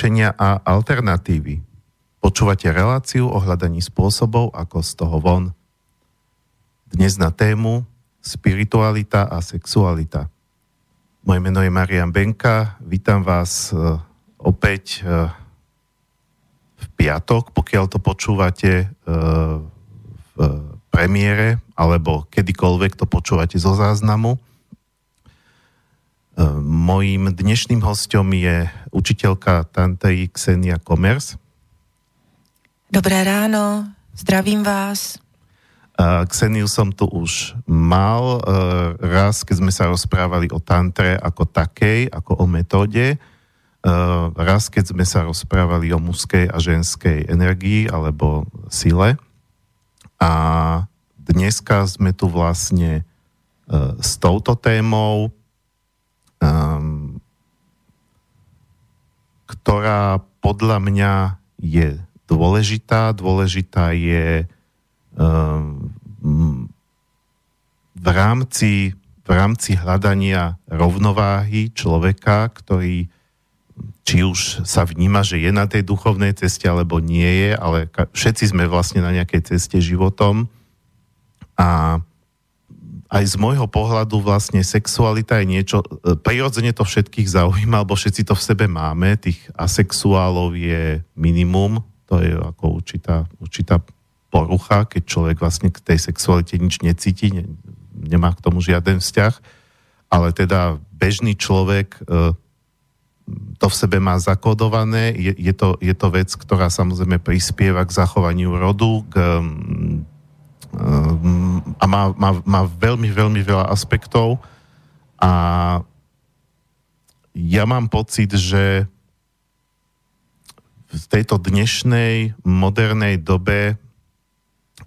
riešenia a alternatívy. Počúvate reláciu o hľadaní spôsobov, ako z toho von. Dnes na tému spiritualita a sexualita. Moje meno je Marian Benka, vítam vás uh, opäť uh, v piatok, pokiaľ to počúvate uh, v premiére, alebo kedykoľvek to počúvate zo záznamu. Mojím dnešným hostom je učiteľka Tantei Ksenia Komers. Dobré ráno, zdravím vás. Kseniu som tu už mal raz, keď sme sa rozprávali o tantre ako takej, ako o metóde. Raz, keď sme sa rozprávali o mužskej a ženskej energii alebo sile. A dneska sme tu vlastne s touto témou um, ktorá podľa mňa je dôležitá. Dôležitá je um, v rámci, v rámci hľadania rovnováhy človeka, ktorý či už sa vníma, že je na tej duchovnej ceste, alebo nie je, ale všetci sme vlastne na nejakej ceste životom. A aj z môjho pohľadu vlastne sexualita je niečo, e, prirodzene to všetkých zaujíma, alebo všetci to v sebe máme, tých asexuálov je minimum, to je ako určitá, určitá porucha, keď človek vlastne k tej sexualite nič necíti, ne, nemá k tomu žiaden vzťah, ale teda bežný človek e, to v sebe má zakodované, je, je, to, je to vec, ktorá samozrejme prispieva k zachovaniu rodu, k a má, má, má veľmi, veľmi veľa aspektov. A ja mám pocit, že v tejto dnešnej modernej dobe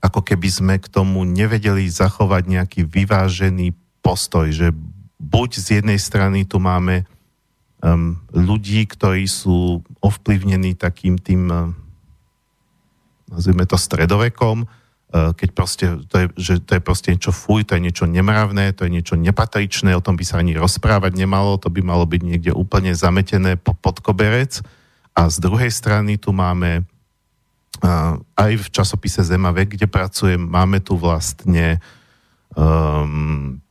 ako keby sme k tomu nevedeli zachovať nejaký vyvážený postoj, že buď z jednej strany tu máme um, ľudí, ktorí sú ovplyvnení takým tým, um, nazvime to stredovekom, keď proste, to je, že to je proste niečo fuj, to je niečo nemravné, to je niečo nepatričné, o tom by sa ani rozprávať nemalo, to by malo byť niekde úplne zametené pod koberec. A z druhej strany tu máme uh, aj v časopise Zemavek, kde pracujem, máme tu vlastne um,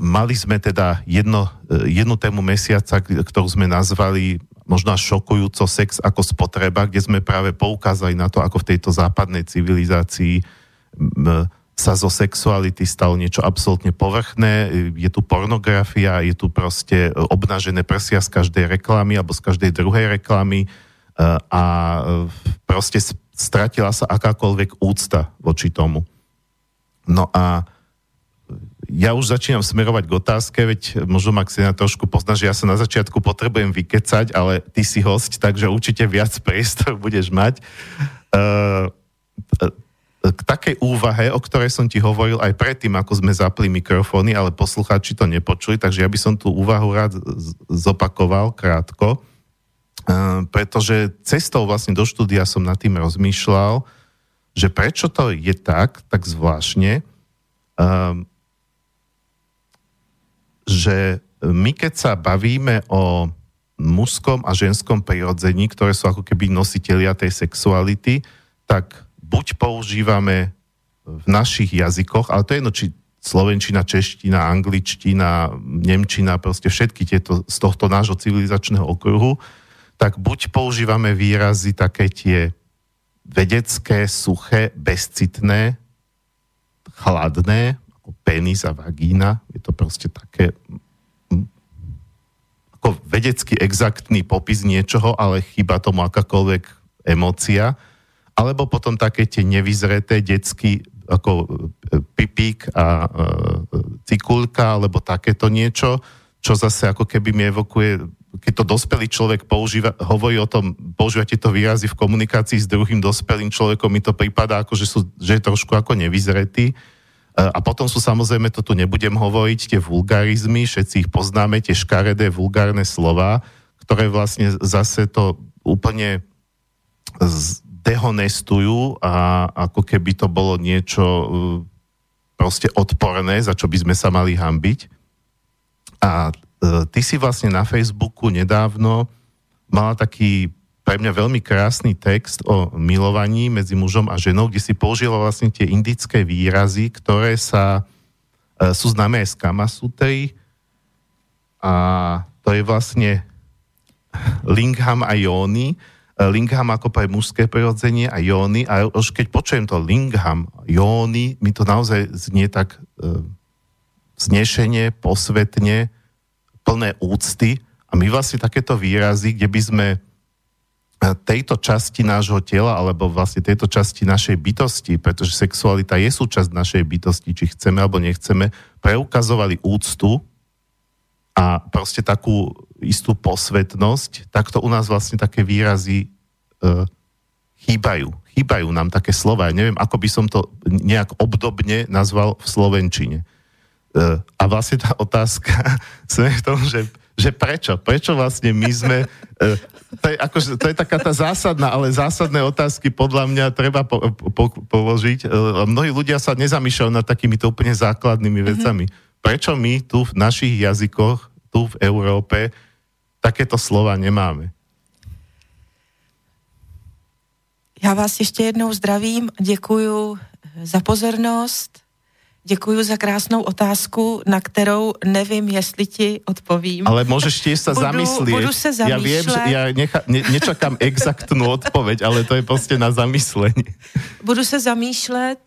mali sme teda jedno, eh, jednu tému mesiaca, ktorú sme nazvali možno šokujúco sex ako spotreba, kde sme práve poukázali na to, ako v tejto západnej civilizácii sa zo sexuality stalo niečo absolútne povrchné, je tu pornografia, je tu proste obnažené prsia z každej reklamy alebo z každej druhej reklamy e, a e, proste stratila sa akákoľvek úcta voči tomu. No a ja už začínam smerovať k otázke, veď možno Maxina trošku pozná, že ja sa na začiatku potrebujem vykecať, ale ty si host, takže určite viac priestor budeš mať. Uh, k takej úvahe, o ktorej som ti hovoril aj predtým, ako sme zapli mikrofóny, ale poslucháči to nepočuli, takže ja by som tú úvahu rád zopakoval krátko, uh, pretože cestou vlastne do štúdia som nad tým rozmýšľal, že prečo to je tak, tak zvláštne, že my keď sa bavíme o mužskom a ženskom prirodzení, ktoré sú ako keby nositeľia tej sexuality, tak buď používame v našich jazykoch, ale to je jedno, či slovenčina, čeština, angličtina, nemčina, proste všetky tieto z tohto nášho civilizačného okruhu, tak buď používame výrazy také tie vedecké, suché, bezcitné, chladné, ako penis a vagína. Je to proste také ako vedecky exaktný popis niečoho, ale chyba tomu akákoľvek emócia. Alebo potom také tie nevyzreté detsky ako e, pipík a e, cikulka, alebo takéto niečo, čo zase ako keby mi evokuje, keď to dospelý človek používa, hovorí o tom, používa tieto výrazy v komunikácii s druhým dospelým človekom, mi to prípada ako, že, sú, že je trošku ako nevyzretý. A potom sú samozrejme, to tu nebudem hovoriť, tie vulgarizmy, všetci ich poznáme, tie škaredé vulgárne slova, ktoré vlastne zase to úplne dehonestujú a ako keby to bolo niečo uh, proste odporné, za čo by sme sa mali hambiť. A ty si vlastne na Facebooku nedávno mala taký pre mňa veľmi krásny text o milovaní medzi mužom a ženou, kde si použila vlastne tie indické výrazy, ktoré sa e, sú známe aj z Kamasutry a to je vlastne Lingham a Jony. E, Lingham ako pre mužské prirodzenie a Jony a už keď počujem to Lingham, Jony, mi to naozaj znie tak e, znešenie, posvetne, plné úcty. A my vlastne takéto výrazy, kde by sme tejto časti nášho tela, alebo vlastne tejto časti našej bytosti, pretože sexualita je súčasť našej bytosti, či chceme alebo nechceme, preukazovali úctu a proste takú istú posvetnosť, tak to u nás vlastne také výrazy e, chýbajú. Chýbajú nám také slova. Ja neviem, ako by som to nejak obdobne nazval v Slovenčine. E, a vlastne tá otázka sme v tom, že že prečo? Prečo vlastne my sme... E, to, je akože, to je taká tá zásadná, ale zásadné otázky podľa mňa treba po, po, položiť. E, mnohí ľudia sa nezamýšľajú nad takýmito úplne základnými mhm. vecami. Mm-hmm. Prečo my tu v našich jazykoch, tu v Európe, takéto slova nemáme? Já vás ještě jednou zdravím, děkuju za pozornost Děkuji za krásnou otázku, na kterou nevím, jestli ti odpovím. Ale můžeš tiež sa budu, zamyslieť. Budu se zamýšlet. Ja viem, že ja necha, ne, nečakám exaktnú odpoveď, ale to je prostě na zamyslení. Budu se zamýšlet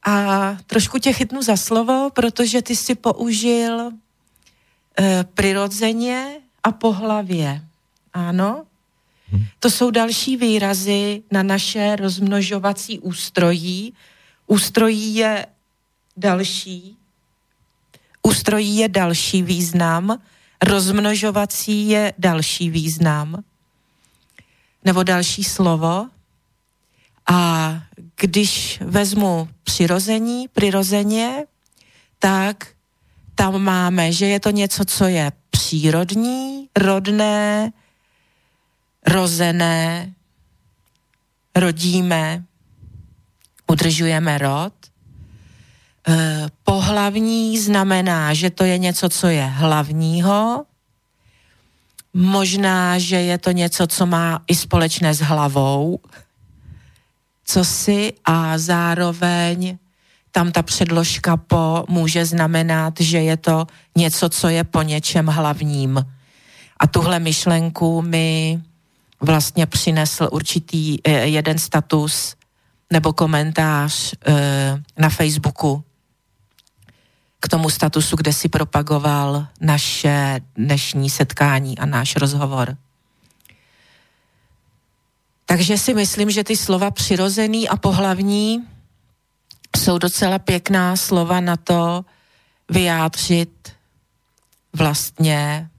a trošku tě chytnu za slovo, protože ty si použil e, přirozeně a po hlavě. Ano? Hm. To jsou další výrazy na naše rozmnožovací ústrojí, Ústrojí je další, ústrojí je další význam, rozmnožovací je další význam, nebo další slovo. A když vezmu přirození, přirozeně, tak tam máme, že je to něco, co je přírodní, rodné, rozené, rodíme, udržujeme rod. E, pohlavní znamená, že to je něco, co je hlavního, možná, že je to něco, co má i společné s hlavou, co si a zároveň tam ta předložka po může znamenat, že je to něco, co je po něčem hlavním. A tuhle myšlenku mi vlastně přinesl určitý e, jeden status nebo komentář e, na Facebooku k tomu statusu, kde si propagoval naše dnešní setkání a náš rozhovor. Takže si myslím, že ty slova přirozený a pohlavní jsou docela pěkná slova na to vyjádřit vlastně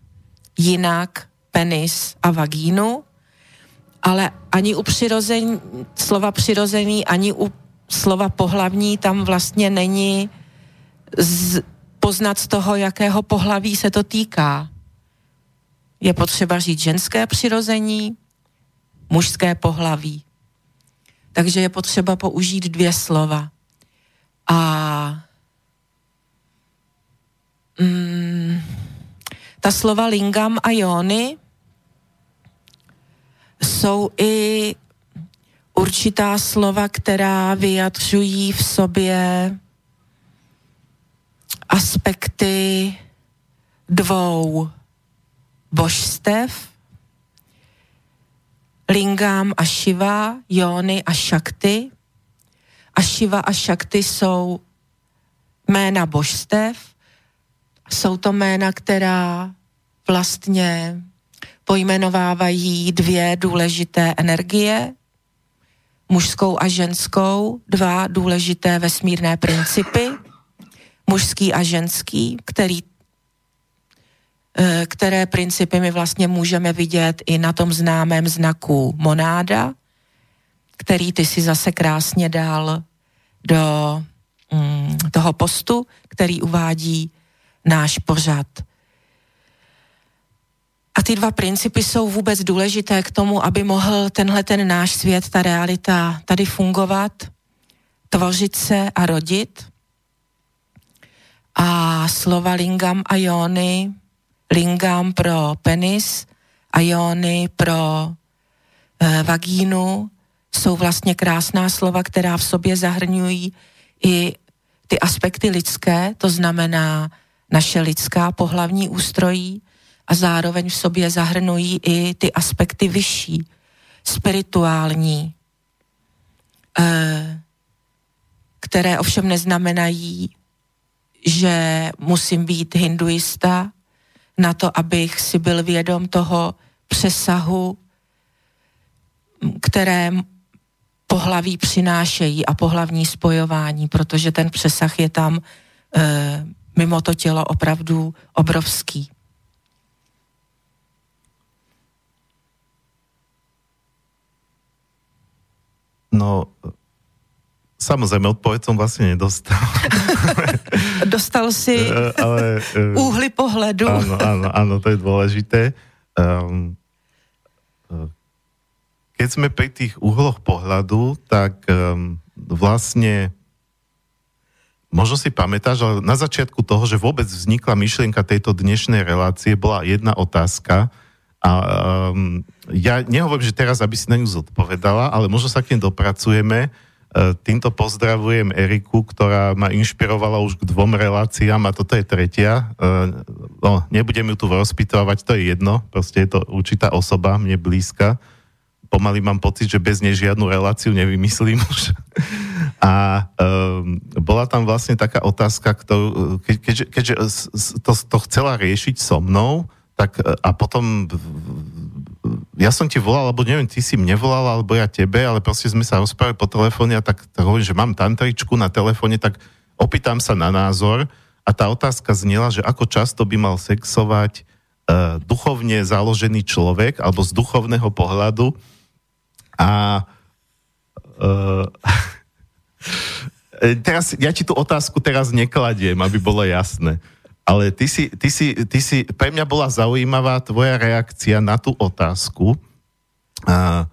jinak penis a vagínu, ale ani u přirození, slova přirozený, ani u slova pohlavní tam vlastně není z, poznat z toho, jakého pohlaví se to týká. Je potřeba říct ženské přirození, mužské pohlaví. Takže je potřeba použít dvě slova. A mm, ta slova lingam a jony jsou i určitá slova, která vyjadřují v sobě aspekty dvou božstev, Lingam a Shiva, Jony a Shakti. A Shiva a Shakti jsou jména božstev. Jsou to jména, která vlastně pojmenovávají dvě důležité energie, mužskou a ženskou, dva důležité vesmírné principy, mužský a ženský, který, eh, které principy my vlastně můžeme vidět i na tom známém znaku monáda, který ty si zase krásně dal do mm, toho postu, který uvádí náš pořad. A ty dva principy jsou vůbec důležité k tomu, aby mohl tenhle ten náš svět, ta realita tady fungovat, tvořit se a rodit. A slova lingam a jony, lingam pro penis a jony pro e, vagínu, jsou vlastně krásná slova, která v sobě zahrnují i ty aspekty lidské, to znamená naše lidská pohlavní ústrojí a zároveň v sobě zahrnují i ty aspekty vyšší, spirituální, eh, které ovšem neznamenají, že musím být hinduista na to, abych si byl vědom toho přesahu, které pohlaví přinášejí a pohlavní spojování, protože ten přesah je tam e, mimo to tělo opravdu obrovský. No, samozrejme, odpoveď som vlastne nedostal. Dostal si uh, ale, uh, úhly pohledu. Áno, áno, áno, to je dôležité. Um, keď sme pri tých uhloch pohľadu, tak um, vlastne možno si pamätáš, ale na začiatku toho, že vôbec vznikla myšlienka tejto dnešnej relácie, bola jedna otázka, a um, ja nehovorím, že teraz, aby si na ňu zodpovedala, ale možno sa k nej dopracujeme. Uh, týmto pozdravujem Eriku, ktorá ma inšpirovala už k dvom reláciám a toto je tretia. Uh, no, nebudem ju tu rozpýtovať, to je jedno, proste je to určitá osoba, mne blízka. Pomaly mám pocit, že bez nej žiadnu reláciu nevymyslím už. A um, bola tam vlastne taká otázka, ktorú, ke, keďže, keďže to, to chcela riešiť so mnou, tak e, a potom ja som ti volal, alebo neviem, ty si mne volal, alebo ja tebe, ale proste sme sa rozprávali po telefóne a tak, tak hovorím, že mám tantričku na telefóne, tak opýtam sa na názor a tá otázka znela, že ako často by mal sexovať uh, duchovne založený človek, alebo z duchovného pohľadu a uh, teraz, ja ti tú otázku teraz nekladiem, aby bolo jasné. Ale ty si, ty si, ty si, pre mňa bola zaujímavá tvoja reakcia na tú otázku. A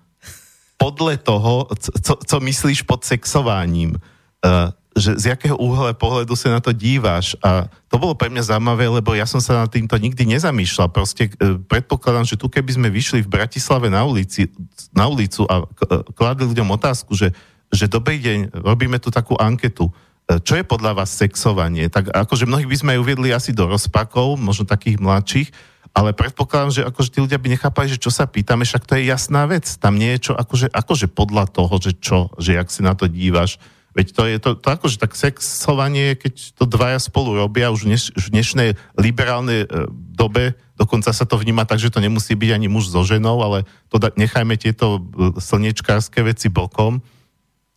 podľa toho, co, co myslíš pod sexováním, a, že z jakého úhle pohľadu sa na to díváš. A to bolo pre mňa zaujímavé, lebo ja som sa na týmto nikdy nezamýšľal. Proste e, predpokladám, že tu keby sme vyšli v Bratislave na, ulici, na ulicu a kladli ľuďom otázku, že, že dobrý deň, robíme tu takú anketu čo je podľa vás sexovanie? Tak akože mnohí by sme aj uviedli asi do rozpakov, možno takých mladších, ale predpokladám, že akože tí ľudia by nechápali, že čo sa pýtame, však to je jasná vec. Tam nie je čo, akože, akože podľa toho, že čo, že jak si na to dívaš. Veď to je to, to akože tak sexovanie, keď to dvaja spolu robia už, neš, už v dnešnej liberálnej e, dobe, dokonca sa to vníma tak, že to nemusí byť ani muž so ženou, ale to da, nechajme tieto e, slniečkárske veci bokom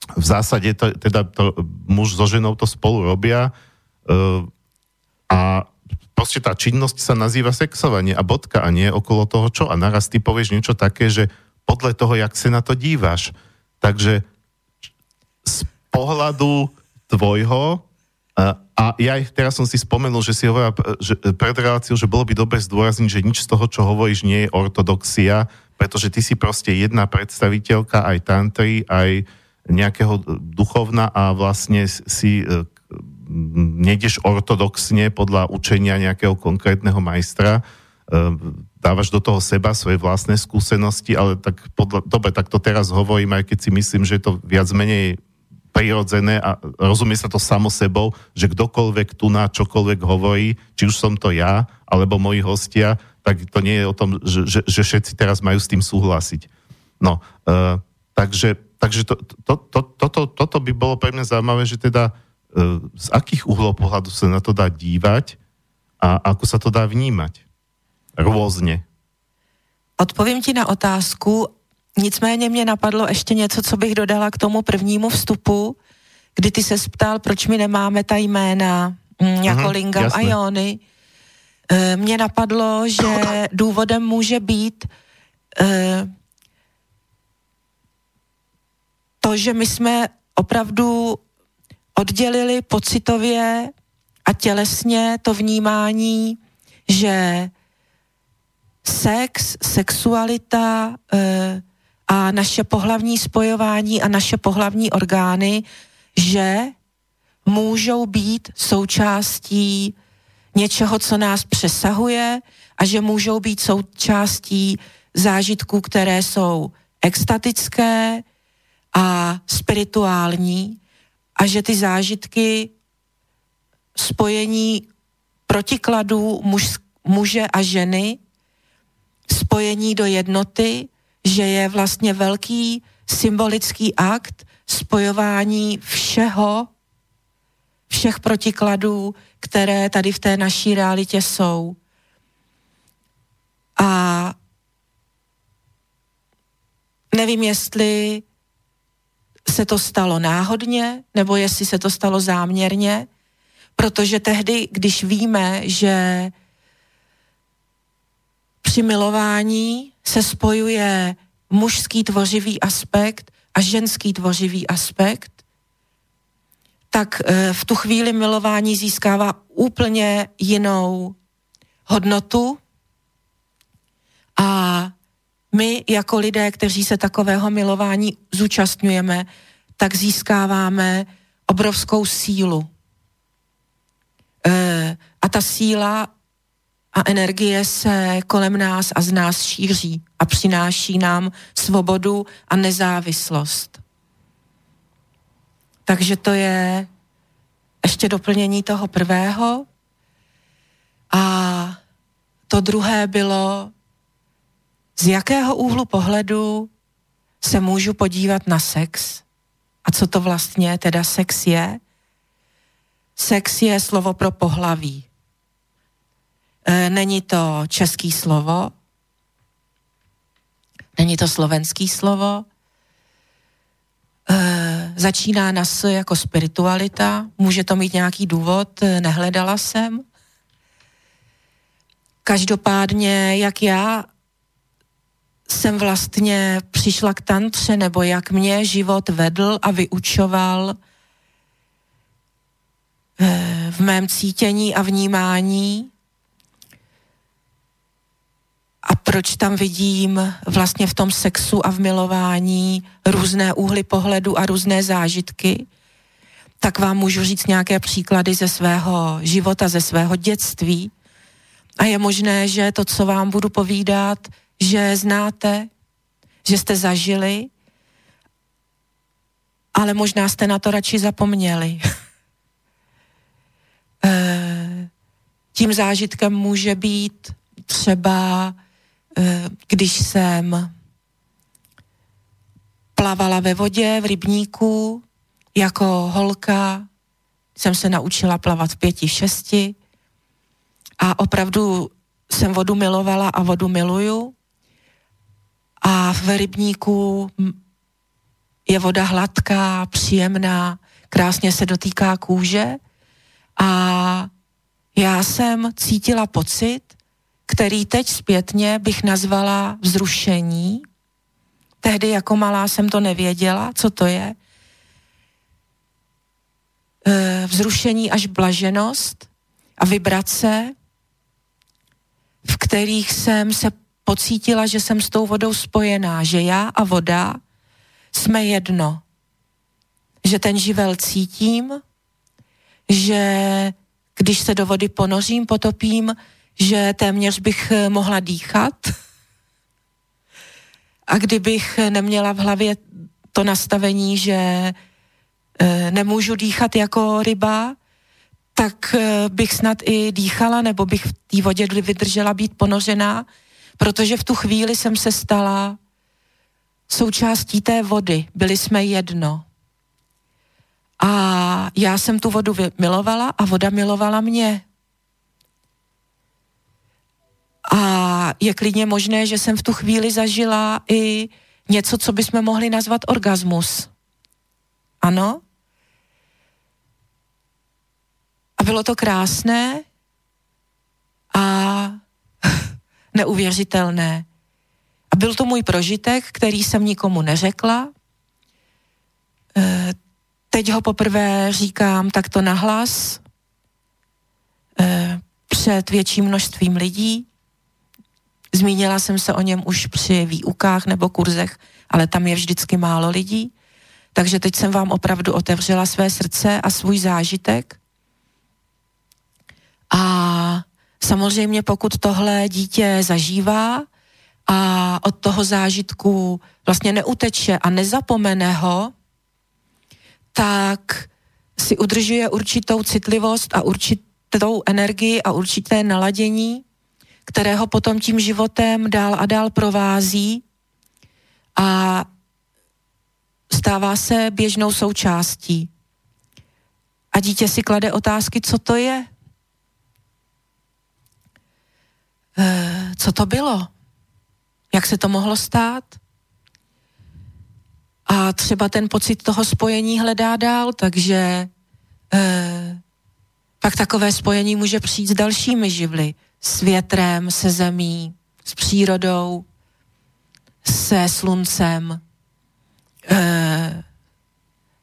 v zásade to, teda to, muž so ženou to spolu robia uh, a proste tá činnosť sa nazýva sexovanie a bodka a nie okolo toho čo. A naraz ty povieš niečo také, že podľa toho, jak sa na to díváš. Takže z pohľadu tvojho uh, a ja teraz som si spomenul, že si hovorila že, pred reláciou, že bolo by dobre zdôrazniť, že nič z toho, čo hovoríš, nie je ortodoxia, pretože ty si proste jedna predstaviteľka aj tantry, aj nejakého duchovna a vlastne si e, nejdeš ortodoxne podľa učenia nejakého konkrétneho majstra, e, dávaš do toho seba svoje vlastné skúsenosti, ale tak podľa, dobre, tak to teraz hovorím, aj keď si myslím, že je to viac menej prirodzené a rozumie sa to samo sebou, že kdokoľvek tu na čokoľvek hovorí, či už som to ja, alebo moji hostia, tak to nie je o tom, že, že, že všetci teraz majú s tým súhlasiť. No, uh, takže takže to, to, to, toto, toto by bolo pre mňa zaujímavé, že teda e, z akých uhlov pohľadu sa na to dá dívať a ako sa to dá vnímať. Rôzně. Odpovím ti na otázku, nicméně mě napadlo ještě něco, co bych dodala k tomu prvnímu vstupu, kdy ty se ptal, proč my nemáme ta jména mm, jako uh-huh, Lingam jasné. a Jony. E, mně napadlo, že důvodem může být e, to, že my jsme opravdu oddělili pocitově a tělesně to vnímání, že sex, sexualita e, a naše pohlavní spojování a naše pohlavní orgány, že můžou být součástí něčeho, co nás přesahuje a že můžou být součástí zážitků, které jsou extatické a spirituální a že ty zážitky spojení protikladů muž, muže a ženy, spojení do jednoty, že je vlastně velký symbolický akt spojování všeho, všech protikladů, které tady v té naší realitě jsou. A nevím, jestli se to stalo náhodně, nebo jestli se to stalo záměrně, protože tehdy, když víme, že při milování se spojuje mužský tvořivý aspekt a ženský tvořivý aspekt, tak eh, v tu chvíli milování získává úplně jinou hodnotu a my jako lidé, kteří se takového milování zúčastňujeme, tak získáváme obrovskou sílu. E, a ta síla a energie se kolem nás a z nás šíří a přináší nám svobodu a nezávislost. Takže to je ještě doplnění toho prvého. A to druhé bylo, z jakého úhlu pohledu se můžu podívat na sex a co to vlastně teda sex je. Sex je slovo pro pohlaví. E, není to český slovo, není to slovenský slovo, e, začíná na S jako spiritualita, může to mít nějaký důvod, e, nehledala jsem. Každopádně, jak já jsem vlastně přišla k tantře, nebo jak mě život vedl a vyučoval eh, v mém cítění a vnímání. A proč tam vidím vlastně v tom sexu a v milování různé úhly pohledu a různé zážitky, tak vám můžu říct nějaké příklady ze svého života, ze svého dětství. A je možné, že to, co vám budu povídat, že znáte, že jste zažili, ale možná jste na to radši zapomněli. Eh, tím zážitkem může být třeba, eh, když jsem plavala ve vodě, v rybníku, jako holka, jsem se naučila plavat v pěti, šesti a opravdu jsem vodu milovala a vodu miluju a v rybníku je voda hladká, příjemná, krásně se dotýká kůže a já jsem cítila pocit, který teď zpětně bych nazvala vzrušení. Tehdy jako malá jsem to nevěděla, co to je. E, vzrušení až blaženost a vibrace, v kterých jsem se pocítila, že jsem s tou vodou spojená, že já a voda jsme jedno. Že ten živel cítím, že když se do vody ponořím, potopím, že téměř bych eh, mohla dýchat. A kdybych neměla v hlavě to nastavení, že eh, nemůžu dýchat jako ryba, tak eh, bych snad i dýchala, nebo bych v té vodě vydržela být ponořená, protože v tu chvíli jsem se stala součástí té vody. Byli jsme jedno. A já jsem tu vodu milovala a voda milovala mě. A je klidně možné, že jsem v tu chvíli zažila i něco, co bychom mohli nazvat orgasmus. Ano? A bylo to krásné a neuvěřitelné. A byl to můj prožitek, který jsem nikomu neřekla. E, teď ho poprvé říkám takto nahlas e, před větším množstvím lidí. Zmínila jsem se o něm už při výukách nebo kurzech, ale tam je vždycky málo lidí. Takže teď jsem vám opravdu otevřela své srdce a svůj zážitek. A samozřejmě pokud tohle dítě zažívá a od toho zážitku vlastně neuteče a nezapomene ho, tak si udržuje určitou citlivost a určitou energii a určité naladění, kterého potom tím životem dál a dál provází a stává se běžnou součástí. A dítě si klade otázky, co to je? E, co to bylo? Jak se to mohlo stát? A třeba ten pocit toho spojení hledá dál, takže e, pak takové spojení může přijít s dalšími živly. S větrem, se zemí, s přírodou, se sluncem. E,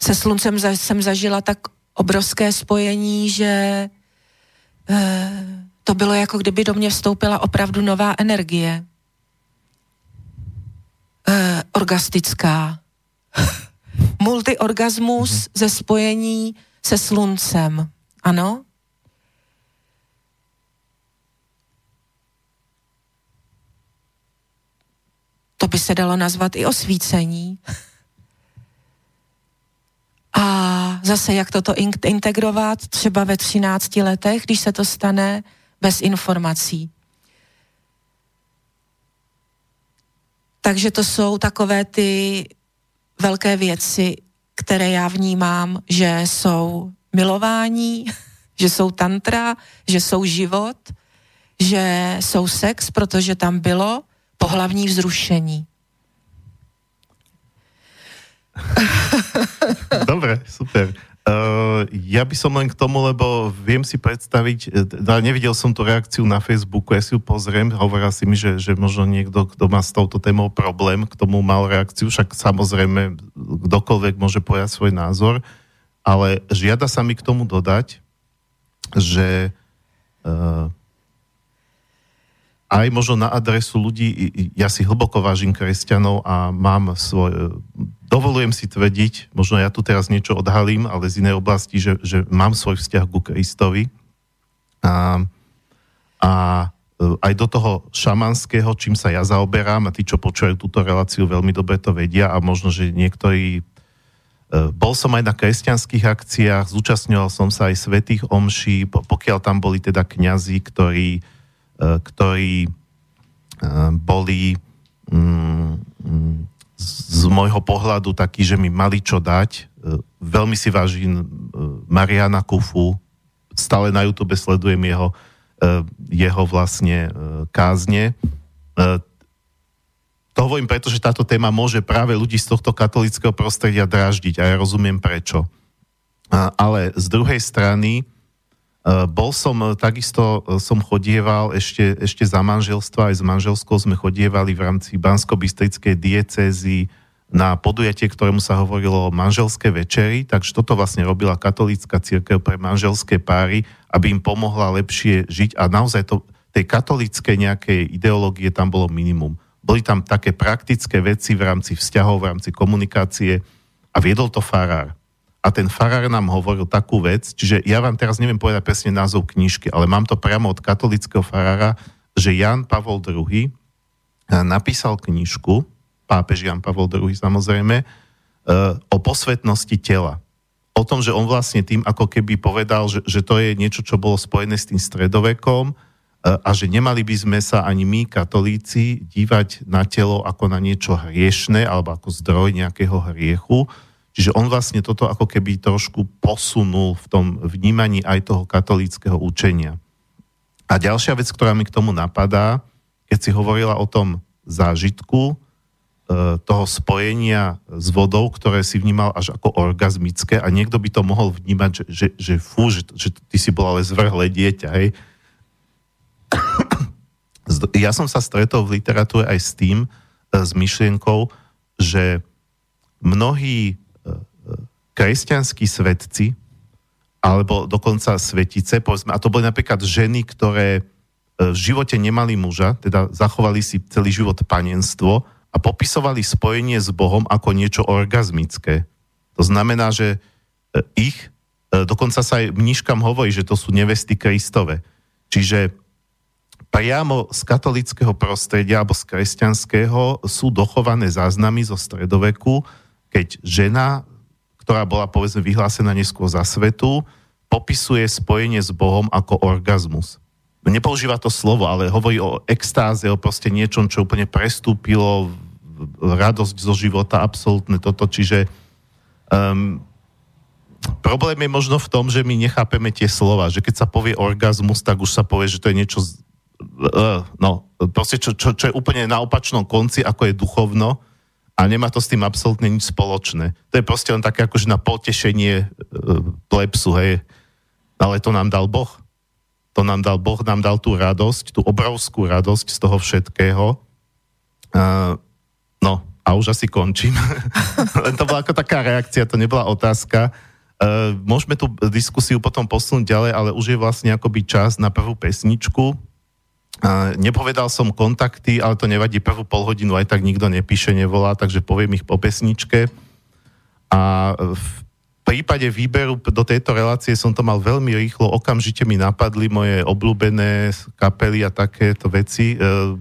se sluncem za, jsem zažila tak obrovské spojení, že e, to bylo jako kdyby do mě vstoupila opravdu nová energie. E, orgastická. Multiorgasmus mm-hmm. ze spojení se sluncem. Ano? To by se dalo nazvat i osvícení. A zase, jak toto integrovat třeba ve 13 letech, když se to stane bez informací. Takže to jsou takové ty velké věci, které já vnímám, že jsou milování, že jsou tantra, že jsou život, že jsou sex, protože tam bylo pohlavní vzrušení. Dobre, super. Uh, ja by som len k tomu, lebo viem si predstaviť, uh, nevidel som tú reakciu na Facebooku, ja si ju pozriem, hovoril si mi, že, že možno niekto, kto má s touto témou problém, k tomu mal reakciu, však samozrejme kdokoľvek môže povedať svoj názor, ale žiada sa mi k tomu dodať, že uh, aj možno na adresu ľudí, ja si hlboko vážim kresťanov a mám svoj, dovolujem si tvrdiť, možno ja tu teraz niečo odhalím, ale z inej oblasti, že, že mám svoj vzťah ku Kristovi. A, a e, aj do toho šamanského, čím sa ja zaoberám a tí, čo počúvajú túto reláciu, veľmi dobre to vedia a možno, že niektorí e, bol som aj na kresťanských akciách, zúčastňoval som sa aj svetých omší, pokiaľ tam boli teda kňazi, ktorí ktorí eh, boli mm, mm, z môjho pohľadu takí, že mi mali čo dať. Eh, veľmi si vážim Mariana Kufu, stále na YouTube sledujem jeho, jeho vlastne kázne. To hovorím preto, že táto téma môže práve ľudí z tohto katolického prostredia dráždiť a ja rozumiem prečo. Ale z druhej strany, Eh, bol som, eh, takisto eh, som chodieval ešte, ešte za manželstva, aj s manželskou sme chodievali v rámci Bansko-Bystrickej diecézy na podujatie, ktorému sa hovorilo o manželské večery, takže toto vlastne robila katolícka církev pre manželské páry, aby im pomohla lepšie žiť. A naozaj to, tej katolíckej nejakej ideológie tam bolo minimum. Boli tam také praktické veci v rámci vzťahov, v rámci komunikácie a viedol to farár a ten farár nám hovoril takú vec, čiže ja vám teraz neviem povedať presne názov knižky, ale mám to priamo od katolického farára, že Jan Pavol II eh, napísal knižku, pápež Jan Pavol II samozrejme, eh, o posvetnosti tela. O tom, že on vlastne tým ako keby povedal, že, že to je niečo, čo bolo spojené s tým stredovekom eh, a že nemali by sme sa ani my, katolíci, dívať na telo ako na niečo hriešne alebo ako zdroj nejakého hriechu, Čiže on vlastne toto ako keby trošku posunul v tom vnímaní aj toho katolíckého učenia. A ďalšia vec, ktorá mi k tomu napadá, keď si hovorila o tom zážitku e, toho spojenia s vodou, ktoré si vnímal až ako orgazmické a niekto by to mohol vnímať, že, že, že fú, že, že ty si bol ale zvrhlé dieťa, hej. Ja som sa stretol v literatúre aj s tým, e, s myšlienkou, že mnohí kresťanskí svetci, alebo dokonca svetice, povedzme, a to boli napríklad ženy, ktoré e, v živote nemali muža, teda zachovali si celý život panenstvo a popisovali spojenie s Bohom ako niečo orgazmické. To znamená, že e, ich, e, dokonca sa aj mniškam hovorí, že to sú nevesty Kristove. Čiže priamo z katolického prostredia alebo z kresťanského sú dochované záznamy zo stredoveku, keď žena, ktorá bola povedzme vyhlásená neskôr za svetu, popisuje spojenie s Bohom ako orgazmus. Nepoužíva to slovo, ale hovorí o extáze, o proste niečom, čo úplne prestúpilo radosť zo života, absolútne toto, čiže um, problém je možno v tom, že my nechápeme tie slova, že keď sa povie orgazmus, tak už sa povie, že to je niečo uh, no, proste čo, čo, čo je úplne na opačnom konci, ako je duchovno a nemá to s tým absolútne nič spoločné. To je proste len také akože na potešenie uh, plepsu, hej. Ale to nám dal Boh. To nám dal Boh, nám dal tú radosť, tú obrovskú radosť z toho všetkého. Uh, No, a už asi končím. Len to bola ako taká reakcia, to nebola otázka. Uh, môžeme tú diskusiu potom posunúť ďalej, ale už je vlastne akoby čas na prvú pesničku. Nepovedal som kontakty, ale to nevadí, prvú pol hodinu aj tak nikto nepíše, nevolá, takže poviem ich po pesničke. A v prípade výberu do tejto relácie som to mal veľmi rýchlo, okamžite mi napadli moje obľúbené kapely a takéto veci. Uh,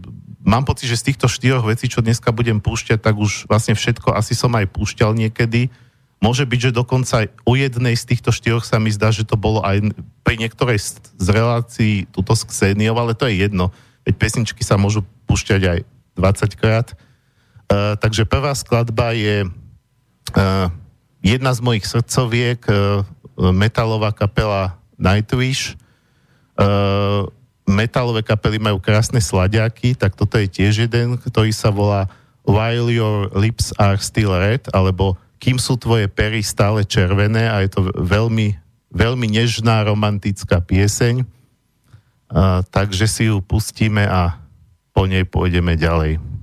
mám pocit, že z týchto štyroch vecí, čo dneska budem púšťať, tak už vlastne všetko asi som aj púšťal niekedy. Môže byť, že dokonca u jednej z týchto štyroch sa mi zdá, že to bolo aj pri niektorej z relácií túto s Kseniou, ale to je jedno. Veď pesničky sa môžu púšťať aj 20 krát. Uh, takže prvá skladba je uh, jedna z mojich srdcoviek, uh, metalová kapela Nightwish. Uh, metalové kapely majú krásne sladiaky, tak toto je tiež jeden, ktorý sa volá While Your Lips Are Still Red, alebo Kým sú tvoje pery stále červené a je to veľmi, veľmi nežná romantická pieseň. A, takže si ju pustíme a po nej pôjdeme ďalej.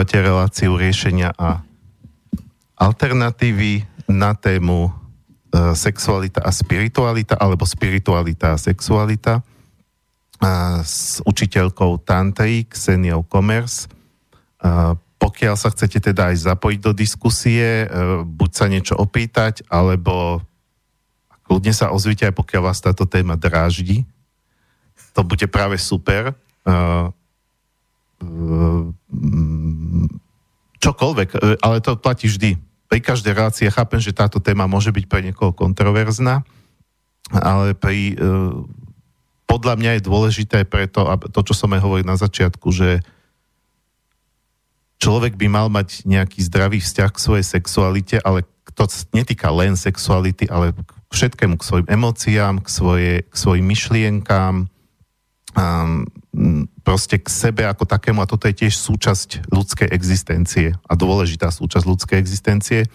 Počúvate reláciu riešenia a alternatívy na tému e, sexualita a spiritualita alebo spiritualita a sexualita a s učiteľkou Tantei Kseniou Komers. A pokiaľ sa chcete teda aj zapojiť do diskusie, e, buď sa niečo opýtať, alebo kľudne sa ozvite aj pokiaľ vás táto téma dráždi. To bude práve super. E, čokoľvek, e, ale to platí vždy. Pri každej relácii ja chápem, že táto téma môže byť pre niekoho kontroverzná, ale pri, e, podľa mňa je dôležité preto, to, čo som aj hovoril na začiatku, že človek by mal mať nejaký zdravý vzťah k svojej sexualite, ale to netýka len sexuality, ale k všetkému, k svojim emóciám, k, svoje, k svojim myšlienkám, um, proste k sebe ako takému a toto je tiež súčasť ľudskej existencie a dôležitá súčasť ľudskej existencie.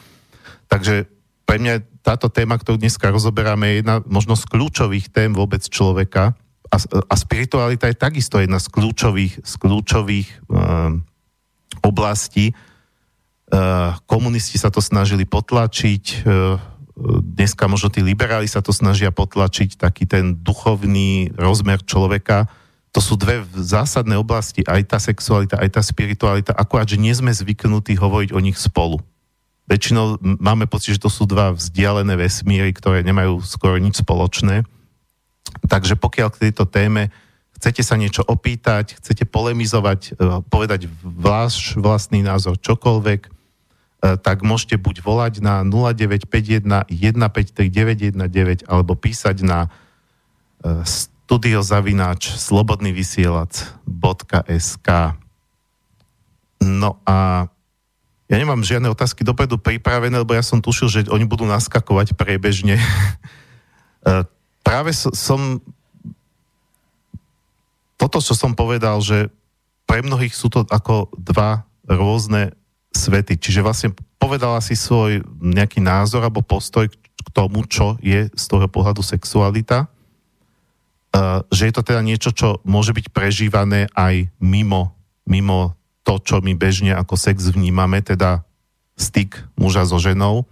Takže pre mňa táto téma, ktorú dneska rozoberáme, je jedna možno z kľúčových tém vôbec človeka a, a spiritualita je takisto jedna z kľúčových, z kľúčových um, oblastí. Uh, komunisti sa to snažili potlačiť, uh, dneska možno tí liberáli sa to snažia potlačiť, taký ten duchovný rozmer človeka, to sú dve zásadné oblasti, aj tá sexualita, aj tá spiritualita, akurát, že nie sme zvyknutí hovoriť o nich spolu. Väčšinou máme pocit, že to sú dva vzdialené vesmíry, ktoré nemajú skoro nič spoločné. Takže pokiaľ k tejto téme chcete sa niečo opýtať, chcete polemizovať, e, povedať váš vlastný názor, čokoľvek, e, tak môžete buď volať na 0951 153 919 alebo písať na e, studiozavináč slobodnyvysielac.sk No a ja nemám žiadne otázky dopredu pripravené, lebo ja som tušil, že oni budú naskakovať priebežne. E, práve som toto, čo som povedal, že pre mnohých sú to ako dva rôzne svety. Čiže vlastne povedala si svoj nejaký názor alebo postoj k tomu, čo je z toho pohľadu sexualita že je to teda niečo, čo môže byť prežívané aj mimo, mimo to, čo my bežne ako sex vnímame, teda styk muža so ženou,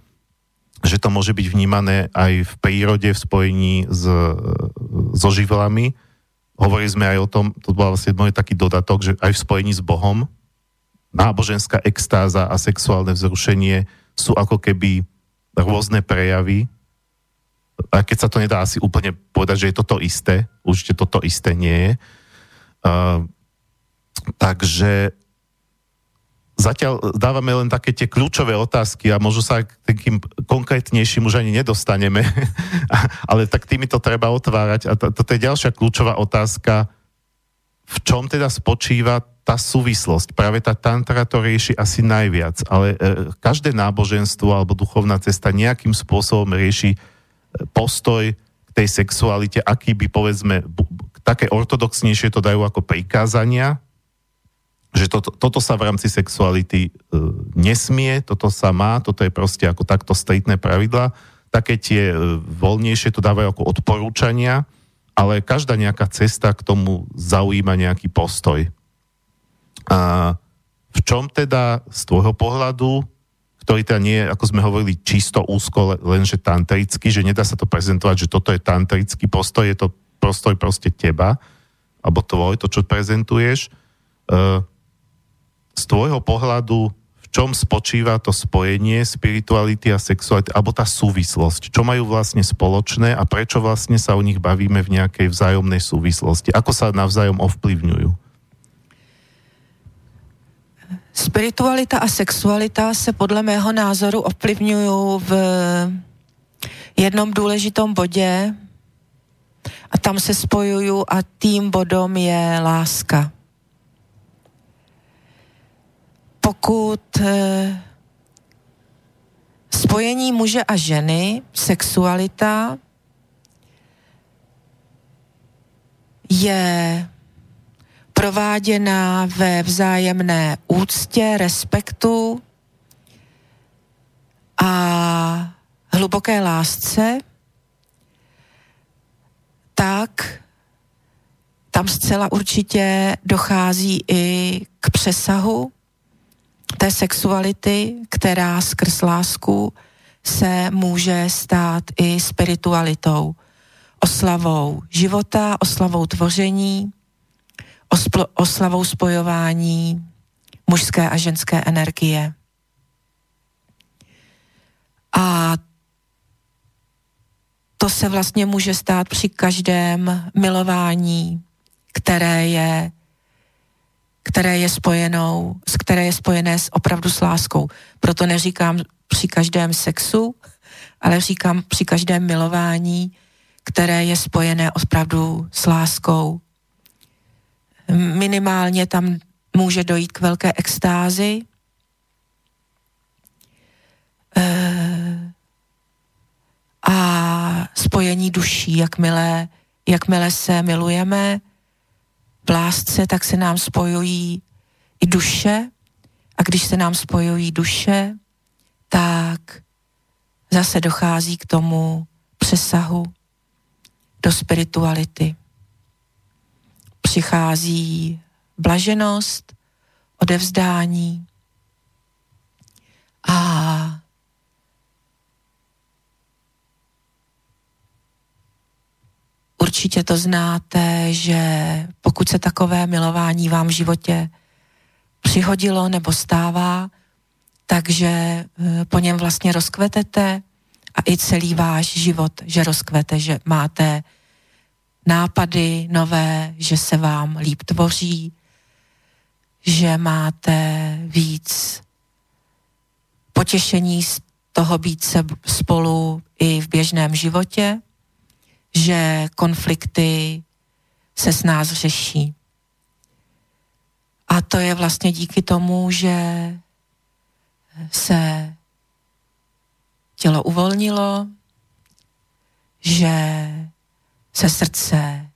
že to môže byť vnímané aj v prírode v spojení s, so živlami. Hovorili sme aj o tom, to bol vlastne môj taký dodatok, že aj v spojení s Bohom náboženská extáza a sexuálne vzrušenie sú ako keby rôzne prejavy a keď sa to nedá asi úplne povedať, že je toto isté, určite toto isté nie je. Uh, takže zatiaľ dávame len také tie kľúčové otázky a možno sa k takým konkrétnejším už ani nedostaneme, ale tak tými to treba otvárať. A toto je ďalšia kľúčová otázka, v čom teda spočíva tá súvislosť. Práve tá tantra to rieši asi najviac, ale e, každé náboženstvo alebo duchovná cesta nejakým spôsobom rieši postoj k tej sexualite, aký by povedzme, také ortodoxnejšie to dajú ako prikázania, že to, toto sa v rámci sexuality e, nesmie, toto sa má, toto je proste ako takto striktné pravidla. Také tie e, voľnejšie to dávajú ako odporúčania, ale každá nejaká cesta k tomu zaujíma nejaký postoj. A v čom teda z tvojho pohľadu ktorý teda nie je, ako sme hovorili, čisto úzko, lenže tantrický, že nedá sa to prezentovať, že toto je tantrický postoj, je to postoj proste teba, alebo tvoj, to, čo prezentuješ. E, z tvojho pohľadu, v čom spočíva to spojenie spirituality a sexuality, alebo tá súvislosť? Čo majú vlastne spoločné a prečo vlastne sa o nich bavíme v nejakej vzájomnej súvislosti? Ako sa navzájom ovplyvňujú? Spiritualita a sexualita se podle mého názoru ovlivňují v jednom důležitom bodě a tam se spojují a tým bodom je láska. Pokud eh, spojení muže a ženy, sexualita je prováděna ve vzájemné úctě, respektu a hluboké lásce, tak tam zcela určitě dochází i k přesahu té sexuality, která skrz lásku se může stát i spiritualitou, oslavou života, oslavou tvoření, ospl- oslavou spojování mužské a ženské energie. A to se vlastně může stát při každém milování, které je, které je spojenou, s které je spojené s opravdu s láskou. Proto neříkám při každém sexu, ale říkám při každém milování, které je spojené opravdu s láskou. Minimálně tam může dojít k velké extázi. E- a spojení duší, jakmile, jakmile se milujeme v lásce, tak se nám spojují i duše a když se nám spojují duše, tak zase dochází k tomu přesahu do spirituality. Přichází blaženost, odevzdání a Určitě to znáte, že pokud se takové milování vám v životě přihodilo nebo stává, takže eh, po něm vlastně rozkvetete a i celý váš život, že rozkvete, že máte nápady nové, že se vám líp tvoří, že máte víc potěšení z toho být se spolu i v běžném životě že konflikty se s nás řeší. A to je vlastně díky tomu, že se tělo uvolnilo, že se srdce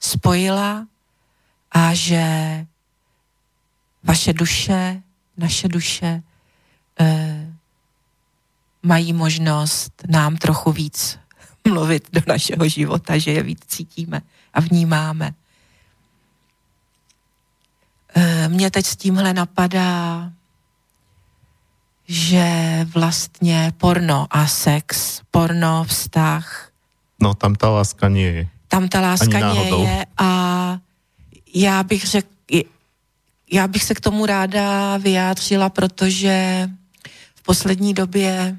spojila a že vaše duše, naše duše e, mají možnost nám trochu víc mluvit do našeho života, že je víc cítíme a vnímáme. E, Mě teď s tímhle napadá, že vlastně porno a sex, porno, vztah. No tam ta láska nie je. Tam ta láska nie je a já bych řekl, já bych se k tomu ráda vyjádřila, protože v poslední době